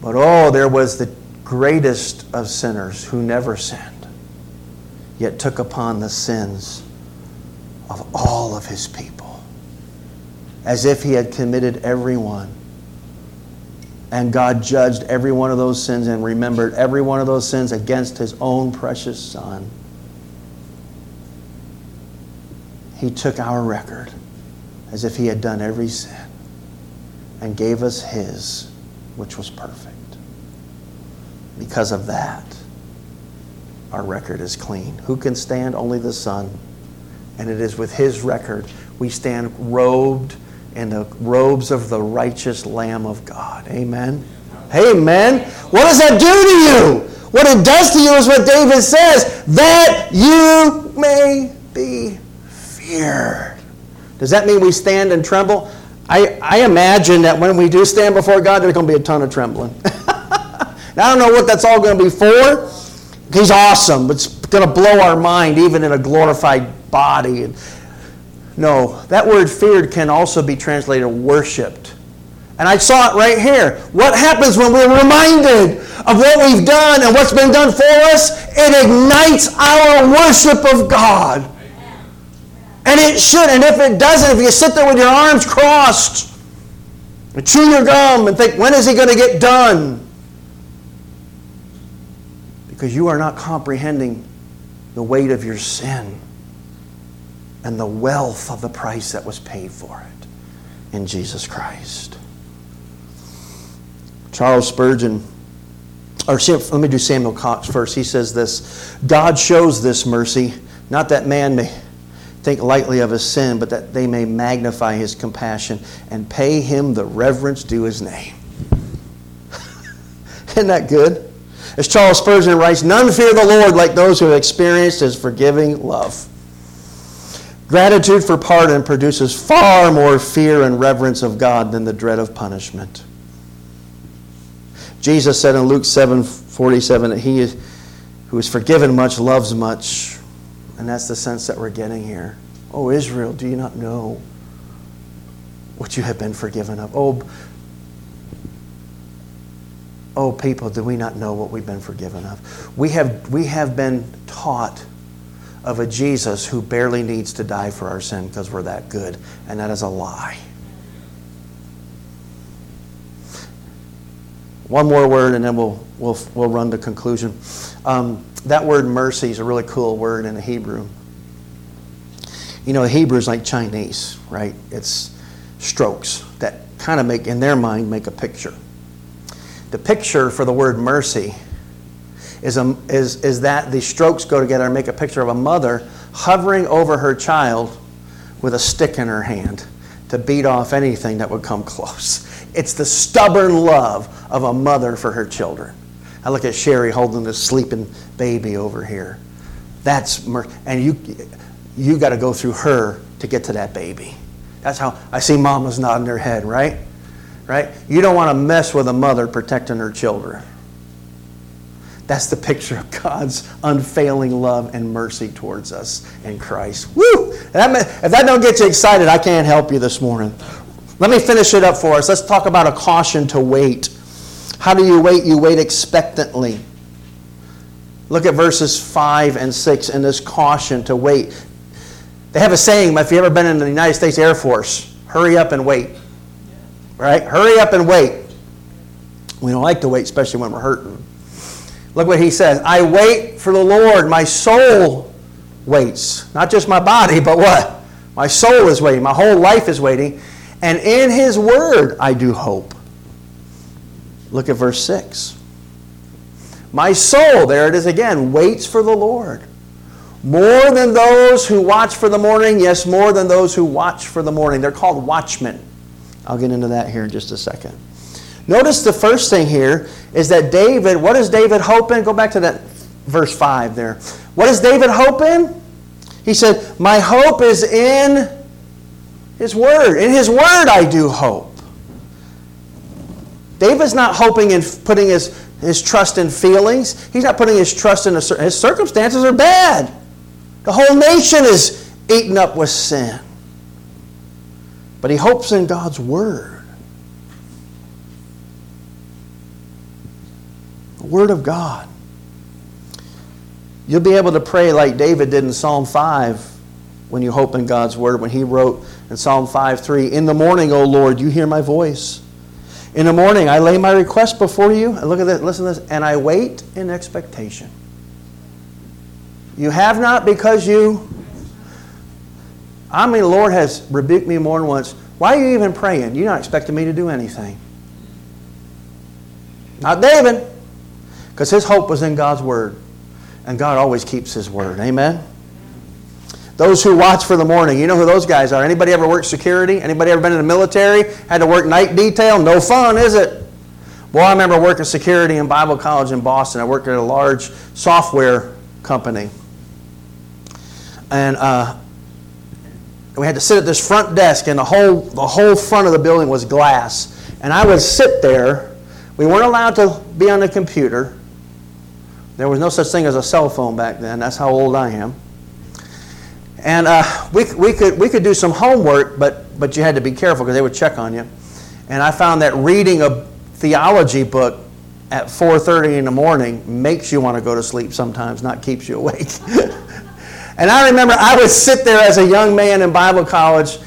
But oh, there was the greatest of sinners who never sinned yet took upon the sins of all of his people. as if he had committed every one. And God judged every one of those sins and remembered every one of those sins against his own precious Son. He took our record as if he had done every sin and gave us his, which was perfect. Because of that, our record is clean. Who can stand? Only the Son. And it is with his record we stand robed in the robes of the righteous Lamb of God. Amen. Amen. What does that do to you? What it does to you is what David says that you may be feared. Does that mean we stand and tremble? I, I imagine that when we do stand before God, there's going to be a ton of trembling. I don't know what that's all going to be for. He's awesome, but it's going to blow our mind even in a glorified body. And no, that word feared can also be translated worshiped. And I saw it right here. What happens when we're reminded of what we've done and what's been done for us? It ignites our worship of God. And it should. And if it doesn't, if you sit there with your arms crossed and chew your gum and think, when is he going to get done? Because you are not comprehending the weight of your sin and the wealth of the price that was paid for it in Jesus Christ. Charles Spurgeon, or let me do Samuel Cox first. He says this God shows this mercy, not that man may think lightly of his sin, but that they may magnify his compassion and pay him the reverence due his name. Isn't that good? As Charles Spurgeon writes, none fear the Lord like those who have experienced his forgiving love. Gratitude for pardon produces far more fear and reverence of God than the dread of punishment. Jesus said in Luke 7 47 that he who is forgiven much loves much. And that's the sense that we're getting here. Oh, Israel, do you not know what you have been forgiven of? Oh, oh people, do we not know what we've been forgiven of? We have, we have been taught of a Jesus who barely needs to die for our sin because we're that good. And that is a lie. One more word and then we'll, we'll, we'll run to conclusion. Um, that word mercy is a really cool word in the Hebrew. You know, Hebrew is like Chinese, right? It's strokes that kind of make, in their mind, make a picture. The picture for the word mercy is, a, is, is that the strokes go together and make a picture of a mother hovering over her child with a stick in her hand to beat off anything that would come close. It's the stubborn love of a mother for her children. I look at Sherry holding this sleeping baby over here. That's and you you got to go through her to get to that baby. That's how I see mamas nodding their head, right? Right? You don't want to mess with a mother protecting her children. That's the picture of God's unfailing love and mercy towards us in Christ. Woo! If that don't get you excited, I can't help you this morning. Let me finish it up for us. Let's talk about a caution to wait. How do you wait? You wait expectantly. Look at verses 5 and 6 in this caution to wait. They have a saying, if you've ever been in the United States Air Force, hurry up and wait. Right? Hurry up and wait. We don't like to wait, especially when we're hurting. Look what he says I wait for the Lord. My soul waits. Not just my body, but what? My soul is waiting. My whole life is waiting. And in his word I do hope. Look at verse 6. My soul, there it is again, waits for the Lord. More than those who watch for the morning, yes, more than those who watch for the morning. They're called watchmen. I'll get into that here in just a second. Notice the first thing here is that David, what is David hoping? Go back to that verse 5 there. What is David hoping? He said, My hope is in His Word. In His Word I do hope. David's not hoping in putting his, his trust in feelings. He's not putting his trust in a, his circumstances are bad. The whole nation is eaten up with sin. But he hopes in God's Word. The Word of God. You'll be able to pray like David did in Psalm 5 when you hope in God's word. When he wrote in Psalm 5 3, In the morning, O Lord, you hear my voice. In the morning, I lay my request before you. And look at this, listen to this, and I wait in expectation. You have not because you. I mean, the Lord has rebuked me more than once. Why are you even praying? You're not expecting me to do anything. Not David, because his hope was in God's word. And God always keeps his word. Amen? Those who watch for the morning, you know who those guys are. Anybody ever worked security? Anybody ever been in the military? Had to work night detail? No fun, is it? Boy, I remember working security in Bible college in Boston. I worked at a large software company. And uh, we had to sit at this front desk, and the whole, the whole front of the building was glass. And I would sit there. We weren't allowed to be on the computer. There was no such thing as a cell phone back then. That's how old I am. And uh, we, we, could, we could do some homework, but, but you had to be careful because they would check on you. And I found that reading a theology book at 4.30 in the morning makes you want to go to sleep sometimes, not keeps you awake. and I remember I would sit there as a young man in Bible college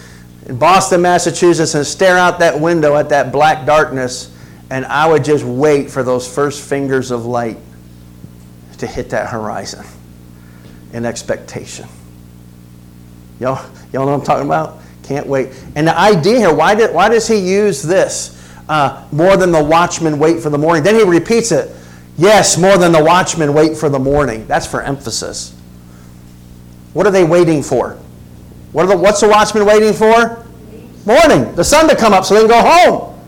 in Boston, Massachusetts, and stare out that window at that black darkness, and I would just wait for those first fingers of light to hit that horizon in expectation. Y'all, y'all know what I'm talking about? Can't wait. And the idea here, why, did, why does he use this? Uh, more than the watchman wait for the morning. Then he repeats it. Yes, more than the watchman wait for the morning. That's for emphasis. What are they waiting for? What the, what's the watchman waiting for? Morning. The sun to come up so they can go home.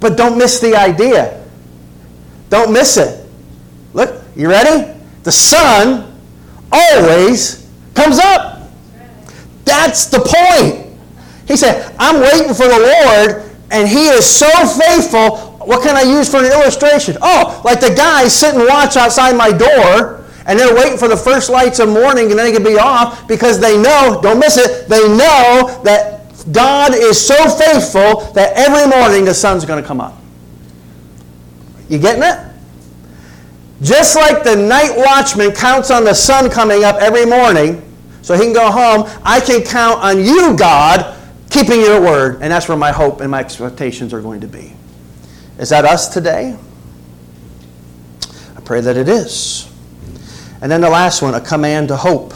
But don't miss the idea. Don't miss it. Look, you ready? The sun always comes up. That's the point. He said, I'm waiting for the Lord, and He is so faithful. What can I use for an illustration? Oh, like the guys sitting watch outside my door, and they're waiting for the first lights of morning, and then they can be off because they know, don't miss it, they know that God is so faithful that every morning the sun's going to come up. You getting it? Just like the night watchman counts on the sun coming up every morning, so he can go home. I can count on you, God, keeping your word. And that's where my hope and my expectations are going to be. Is that us today? I pray that it is. And then the last one, a command to hope.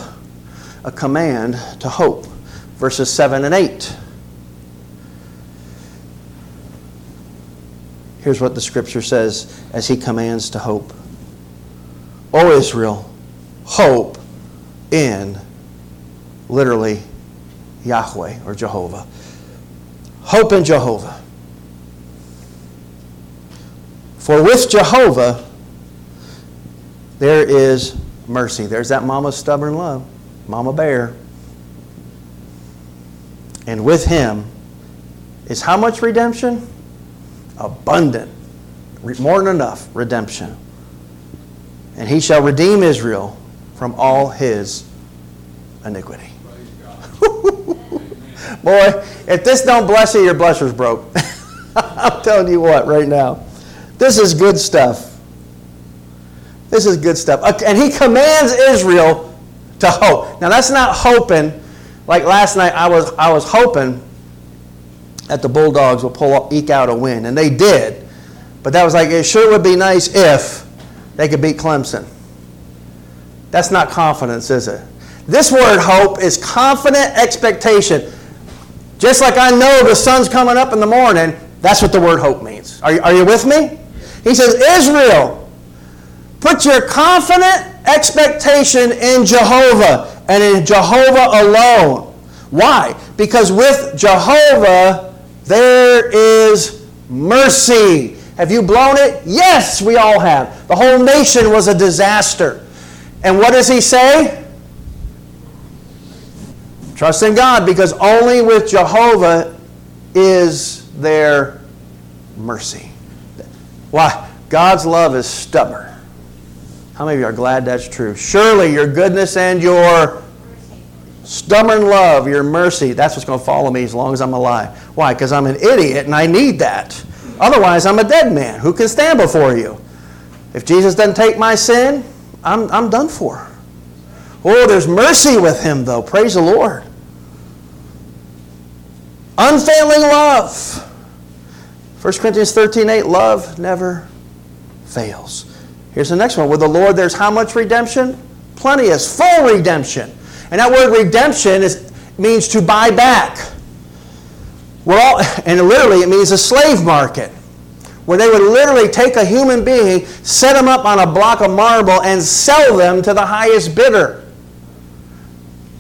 A command to hope. Verses 7 and 8. Here's what the scripture says as he commands to hope. O Israel, hope in literally Yahweh or Jehovah. Hope in Jehovah. For with Jehovah, there is mercy. There's that mama's stubborn love, mama bear. And with him is how much redemption? Abundant, more than enough redemption. And he shall redeem Israel from all his iniquity. Boy, if this don't bless you, your blusher's broke. I'm telling you what right now. This is good stuff. This is good stuff. And he commands Israel to hope. Now that's not hoping. Like last night, I was I was hoping that the Bulldogs will pull up, eke out a win, and they did. But that was like it sure would be nice if they could beat Clemson. That's not confidence, is it? This word hope is confident expectation. Just like I know the sun's coming up in the morning, that's what the word hope means. Are you, are you with me? He says, Israel, put your confident expectation in Jehovah and in Jehovah alone. Why? Because with Jehovah, there is mercy. Have you blown it? Yes, we all have. The whole nation was a disaster. And what does he say? Trust in God because only with Jehovah is there mercy. Why? God's love is stubborn. How many of you are glad that's true? Surely your goodness and your stubborn love, your mercy, that's what's going to follow me as long as I'm alive. Why? Because I'm an idiot and I need that. Otherwise, I'm a dead man. Who can stand before you? If Jesus doesn't take my sin, I'm, I'm done for. Oh, there's mercy with him, though. Praise the Lord. Unfailing love. 1 Corinthians 13 8, love never fails. Here's the next one. With the Lord, there's how much redemption? Plenty is full redemption. And that word redemption is, means to buy back. We're all, and literally it means a slave market, where they would literally take a human being, set them up on a block of marble, and sell them to the highest bidder.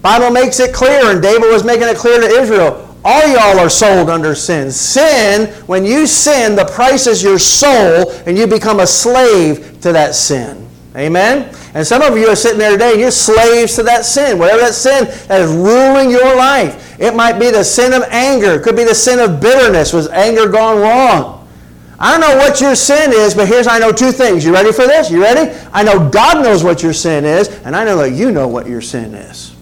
Bible makes it clear, and David was making it clear to Israel. All y'all are sold under sin. Sin, when you sin, the price is your soul, and you become a slave to that sin. Amen? And some of you are sitting there today, and you're slaves to that sin. Whatever that sin that is ruling your life. It might be the sin of anger. It could be the sin of bitterness. Was anger gone wrong? I don't know what your sin is, but here's I know two things. You ready for this? You ready? I know God knows what your sin is, and I know that you know what your sin is.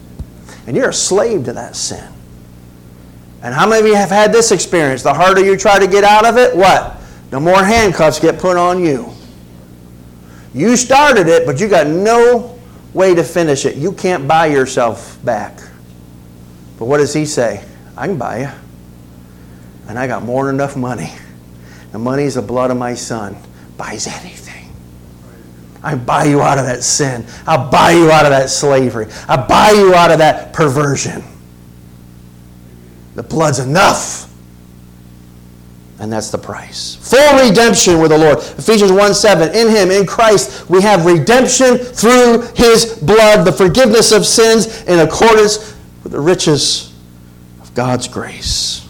And you're a slave to that sin. And how many of you have had this experience? The harder you try to get out of it, what? The more handcuffs get put on you. You started it, but you got no way to finish it. You can't buy yourself back. But what does he say? I can buy you. And I got more than enough money. The money is the blood of my son. Buys anything. I buy you out of that sin. I'll buy you out of that slavery. I'll buy you out of that perversion. The blood's enough. And that's the price. Full redemption with the Lord. Ephesians 1 7. In Him, in Christ, we have redemption through His blood, the forgiveness of sins in accordance with the riches of God's grace.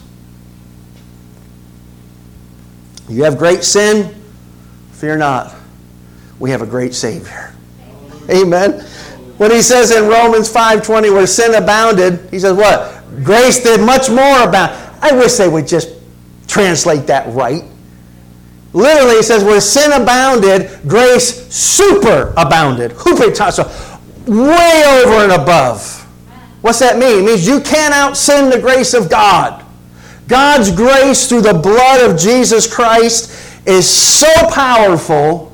You have great sin? Fear not. We have a great Savior. Amen. When he says in Romans 5:20 where sin abounded, he says what? Grace did much more abound. I wish they would just translate that right. Literally, it says, where sin abounded, grace super abounded. So, way over and above. What's that mean? It means you can't out sin the grace of God. God's grace through the blood of Jesus Christ is so powerful,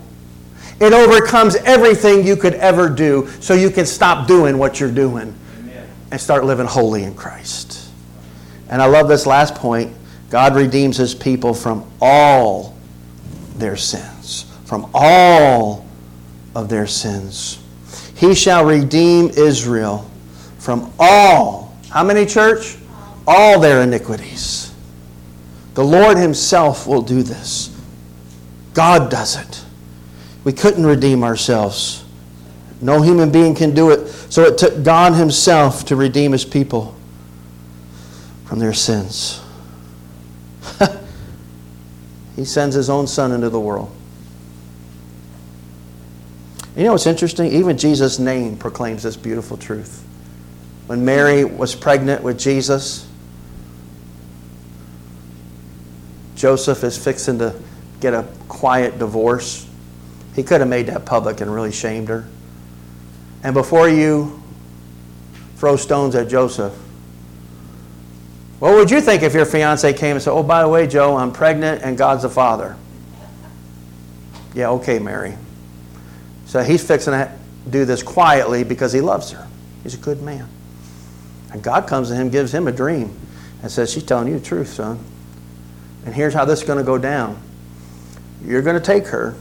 it overcomes everything you could ever do, so you can stop doing what you're doing. And start living holy in Christ. And I love this last point God redeems his people from all their sins. From all of their sins. He shall redeem Israel from all, how many, church? All their iniquities. The Lord Himself will do this. God does it. We couldn't redeem ourselves. No human being can do it. So it took God Himself to redeem His people from their sins. he sends his own son into the world. You know what's interesting? Even Jesus' name proclaims this beautiful truth. When Mary was pregnant with Jesus, Joseph is fixing to get a quiet divorce. He could have made that public and really shamed her. And before you throw stones at Joseph, what would you think if your fiance came and said, Oh, by the way, Joe, I'm pregnant and God's the father? Yeah, okay, Mary. So he's fixing to do this quietly because he loves her. He's a good man. And God comes to him, gives him a dream, and says, She's telling you the truth, son. And here's how this is going to go down. You're going to take her,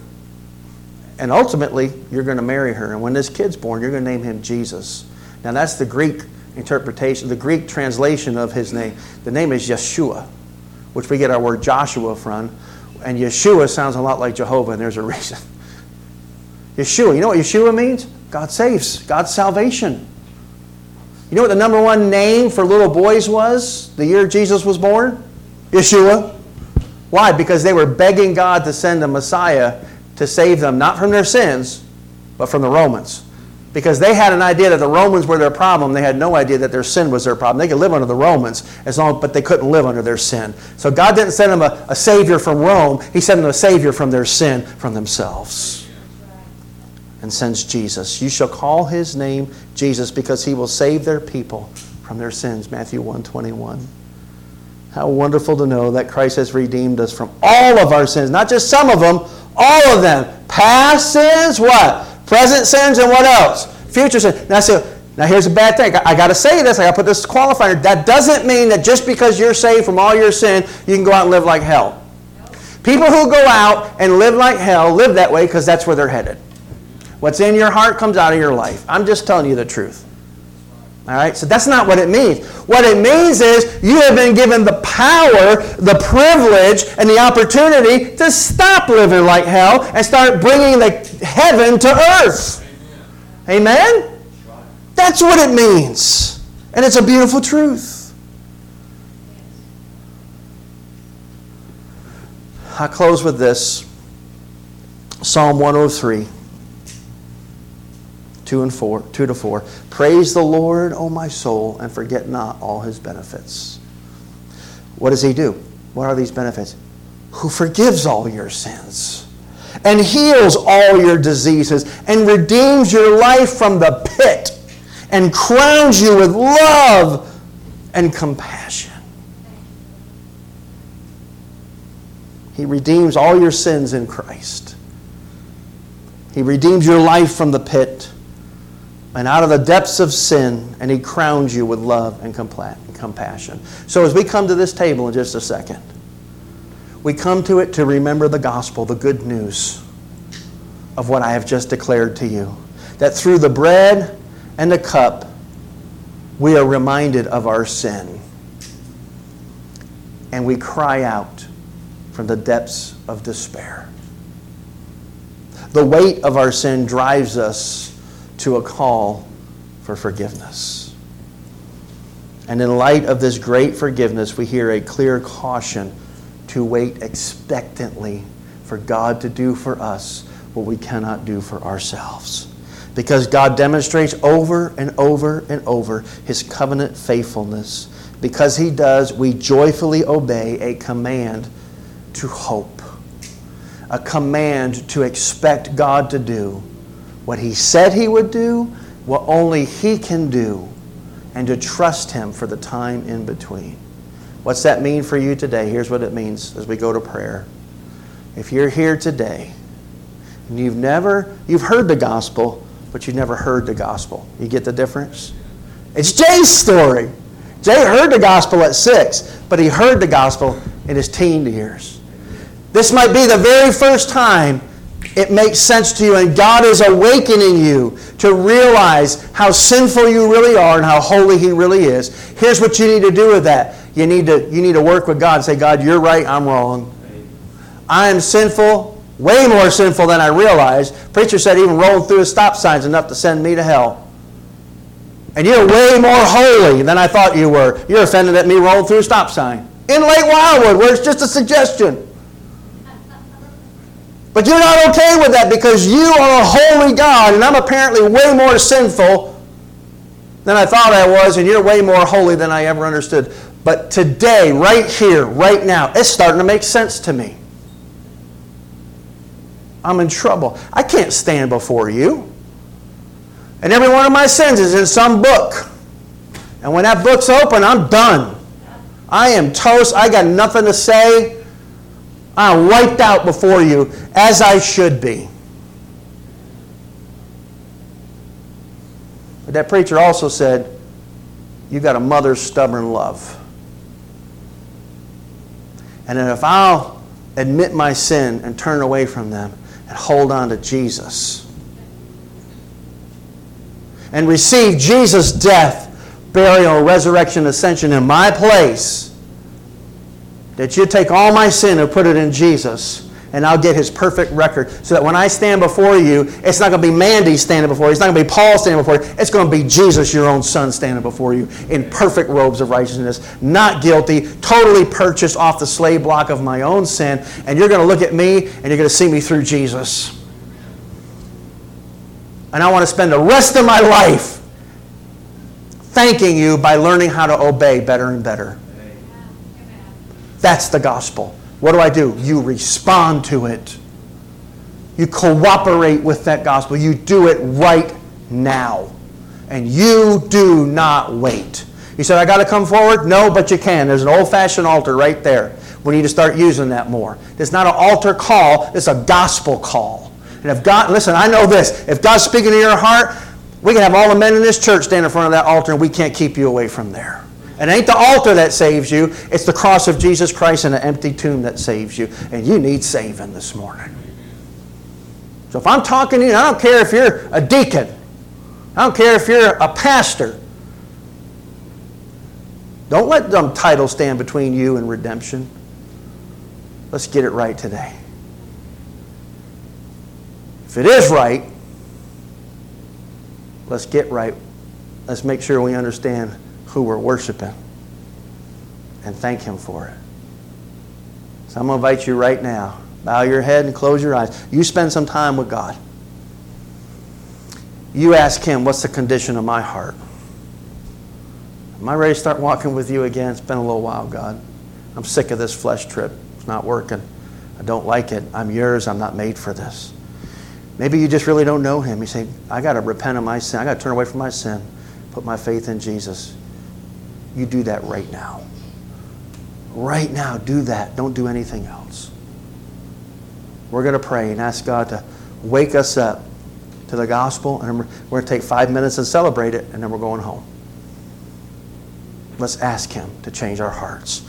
and ultimately, you're going to marry her. And when this kid's born, you're going to name him Jesus. Now, that's the Greek interpretation, the Greek translation of his name. The name is Yeshua, which we get our word Joshua from. And Yeshua sounds a lot like Jehovah, and there's a reason. Yeshua, you know what Yeshua means? God saves, God's salvation. You know what the number one name for little boys was the year Jesus was born? Yeshua. Why? Because they were begging God to send a Messiah to save them, not from their sins, but from the Romans because they had an idea that the Romans were their problem. They had no idea that their sin was their problem. They could live under the Romans as long, but they couldn't live under their sin. So God didn't send them a, a savior from Rome. He sent them a savior from their sin, from themselves. And sends Jesus. You shall call his name Jesus because he will save their people from their sins. Matthew 121. How wonderful to know that Christ has redeemed us from all of our sins, not just some of them, all of them. Past sins, what? Present sins and what else? Future sins. Now, so Now, here's a bad thing. I, got to say this. I got to put this qualifier. That doesn't mean that just because you're saved from all your sin, you can go out and live like hell. People who go out and live like hell live that way because that's where they're headed. What's in your heart comes out of your life. I'm just telling you the truth. All right? So that's not what it means. What it means is you have been given the power, the privilege, and the opportunity to stop living like hell and start bringing the heaven to earth. Amen? Amen? That's what it means. And it's a beautiful truth. I close with this Psalm 103. 2 and 4, 2 to 4. Praise the Lord, O my soul, and forget not all his benefits. What does he do? What are these benefits? Who forgives all your sins and heals all your diseases and redeems your life from the pit and crowns you with love and compassion. He redeems all your sins in Christ. He redeems your life from the pit and out of the depths of sin, and He crowns you with love and compassion. So, as we come to this table in just a second, we come to it to remember the gospel, the good news of what I have just declared to you. That through the bread and the cup, we are reminded of our sin. And we cry out from the depths of despair. The weight of our sin drives us to a call for forgiveness. And in light of this great forgiveness, we hear a clear caution to wait expectantly for God to do for us what we cannot do for ourselves. Because God demonstrates over and over and over his covenant faithfulness. Because he does, we joyfully obey a command to hope, a command to expect God to do what He said He would do, what only He can do, and to trust Him for the time in between. What's that mean for you today? Here's what it means as we go to prayer. If you're here today and you've never, you've heard the gospel, but you've never heard the gospel, you get the difference? It's Jay's story. Jay heard the gospel at six, but he heard the gospel in his teen years. This might be the very first time it makes sense to you, and God is awakening you to realize how sinful you really are and how holy He really is. Here's what you need to do with that. You need to, you need to work with God and say, God, you're right, I'm wrong. I am sinful, way more sinful than I realized. Preacher said even rolling through a stop sign is enough to send me to hell. And you're way more holy than I thought you were. You're offended at me rolling through a stop sign. In Lake Wildwood, where it's just a suggestion. But you're not okay with that because you are a holy God, and I'm apparently way more sinful than I thought I was, and you're way more holy than I ever understood. But today, right here, right now, it's starting to make sense to me. I'm in trouble. I can't stand before you. And every one of my sins is in some book. And when that book's open, I'm done. I am toast. I got nothing to say. I'm wiped out before you as I should be. But that preacher also said, You got a mother's stubborn love. And if I'll admit my sin and turn away from them and hold on to Jesus and receive Jesus' death, burial, resurrection, ascension in my place, that you take all my sin and put it in Jesus, and I'll get his perfect record. So that when I stand before you, it's not going to be Mandy standing before you. It's not going to be Paul standing before you. It's going to be Jesus, your own son, standing before you in perfect robes of righteousness, not guilty, totally purchased off the slave block of my own sin. And you're going to look at me and you're going to see me through Jesus. And I want to spend the rest of my life thanking you by learning how to obey better and better. That's the gospel. What do I do? You respond to it. You cooperate with that gospel. You do it right now. And you do not wait. You said, I got to come forward? No, but you can. There's an old fashioned altar right there. We need to start using that more. It's not an altar call, it's a gospel call. And if God, listen, I know this. If God's speaking to your heart, We can have all the men in this church stand in front of that altar and we can't keep you away from there. It ain't the altar that saves you, it's the cross of Jesus Christ and the empty tomb that saves you. And you need saving this morning. So if I'm talking to you, I don't care if you're a deacon, I don't care if you're a pastor. Don't let them titles stand between you and redemption. Let's get it right today. If it is right, let's get right. Let's make sure we understand who we're worshiping and thank Him for it. So I'm going to invite you right now. Bow your head and close your eyes. You spend some time with God. You ask Him, What's the condition of my heart? Am I ready to start walking with you again? It's been a little while, God. I'm sick of this flesh trip. It's not working. I don't like it. I'm yours. I'm not made for this. Maybe you just really don't know Him. You say, I got to repent of my sin. I got to turn away from my sin, put my faith in Jesus. You do that right now. Right now, do that. Don't do anything else. We're going to pray and ask God to wake us up to the gospel, and we're going to take five minutes and celebrate it, and then we're going home. Let's ask Him to change our hearts.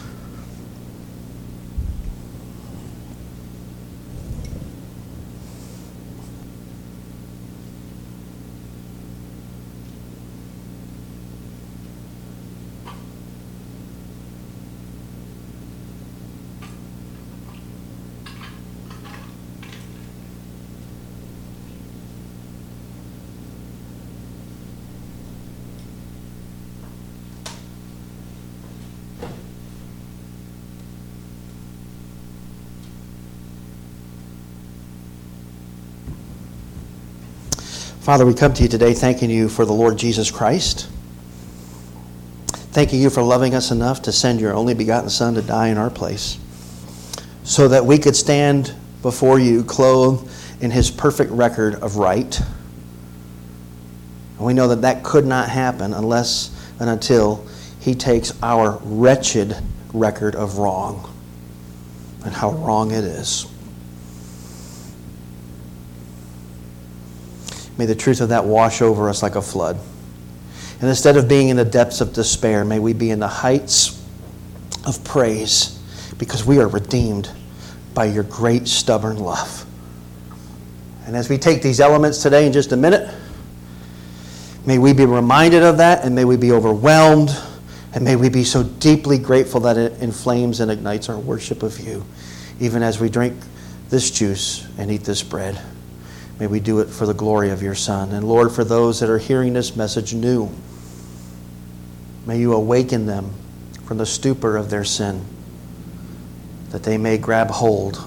Father, we come to you today thanking you for the Lord Jesus Christ. Thanking you for loving us enough to send your only begotten Son to die in our place so that we could stand before you clothed in his perfect record of right. And we know that that could not happen unless and until he takes our wretched record of wrong and how wrong it is. May the truth of that wash over us like a flood. And instead of being in the depths of despair, may we be in the heights of praise because we are redeemed by your great stubborn love. And as we take these elements today in just a minute, may we be reminded of that and may we be overwhelmed and may we be so deeply grateful that it inflames and ignites our worship of you, even as we drink this juice and eat this bread. May we do it for the glory of your Son. And Lord, for those that are hearing this message new, may you awaken them from the stupor of their sin, that they may grab hold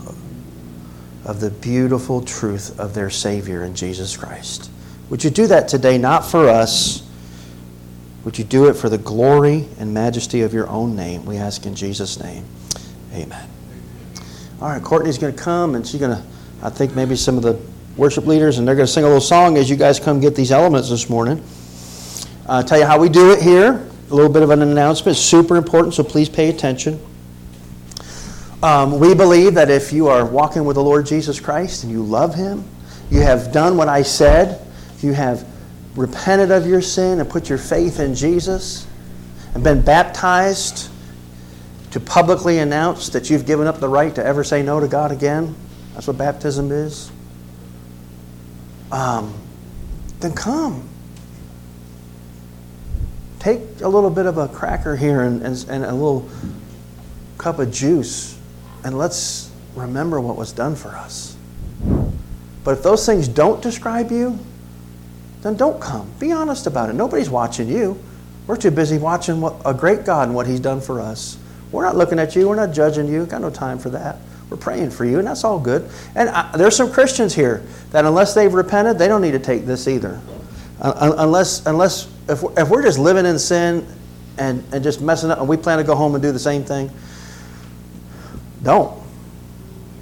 of the beautiful truth of their Savior in Jesus Christ. Would you do that today, not for us? Would you do it for the glory and majesty of your own name? We ask in Jesus' name. Amen. All right, Courtney's going to come and she's going to, I think, maybe some of the worship leaders, and they're going to sing a little song as you guys come get these elements this morning. Uh, tell you how we do it here. A little bit of an announcement. Super important, so please pay attention. Um, we believe that if you are walking with the Lord Jesus Christ and you love Him, you have done what I said, you have repented of your sin and put your faith in Jesus, and been baptized to publicly announce that you've given up the right to ever say no to God again. That's what baptism is um, then come. Take a little bit of a cracker here and, and, and a little cup of juice, and let's remember what was done for us. But if those things don't describe you, then don't come. Be honest about it. Nobody's watching you. We're too busy watching what, a great God and what He's done for us. We're not looking at you. We're not judging you. Got no time for that. We're praying for you, and that's all good. And I, there's some Christians here that unless they've repented, they don't need to take this either. Uh, unless, unless if, we're, if we're just living in sin and, and just messing up, and we plan to go home and do the same thing, don't.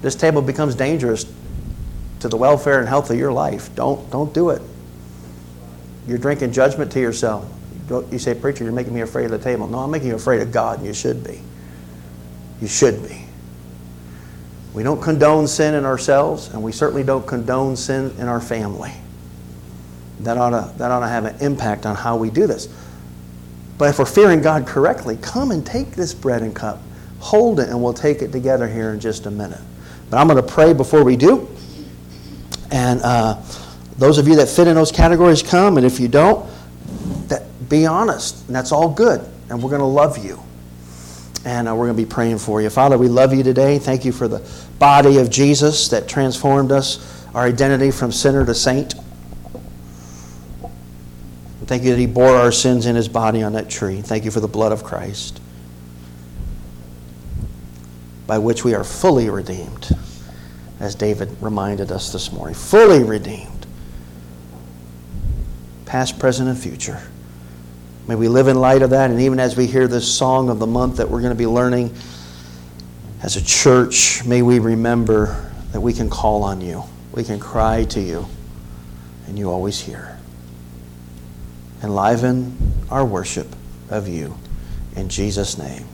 This table becomes dangerous to the welfare and health of your life. Don't, don't do it. You're drinking judgment to yourself. You say, Preacher, you're making me afraid of the table. No, I'm making you afraid of God, and you should be. You should be. We don't condone sin in ourselves, and we certainly don't condone sin in our family. that ought to, that ought to have an impact on how we do this. But if we're fearing God correctly, come and take this bread and cup. Hold it, and we'll take it together here in just a minute. But I'm going to pray before we do. And uh, those of you that fit in those categories, come. And if you don't, that, be honest. And that's all good. And we're going to love you. And uh, we're going to be praying for you. Father, we love you today. Thank you for the body of Jesus that transformed us, our identity from sinner to saint. Thank you that He bore our sins in His body on that tree. Thank you for the blood of Christ, by which we are fully redeemed, as David reminded us this morning. Fully redeemed, past, present, and future. May we live in light of that, and even as we hear this song of the month that we're going to be learning as a church, may we remember that we can call on you. We can cry to you, and you always hear enliven our worship of you. In Jesus' name.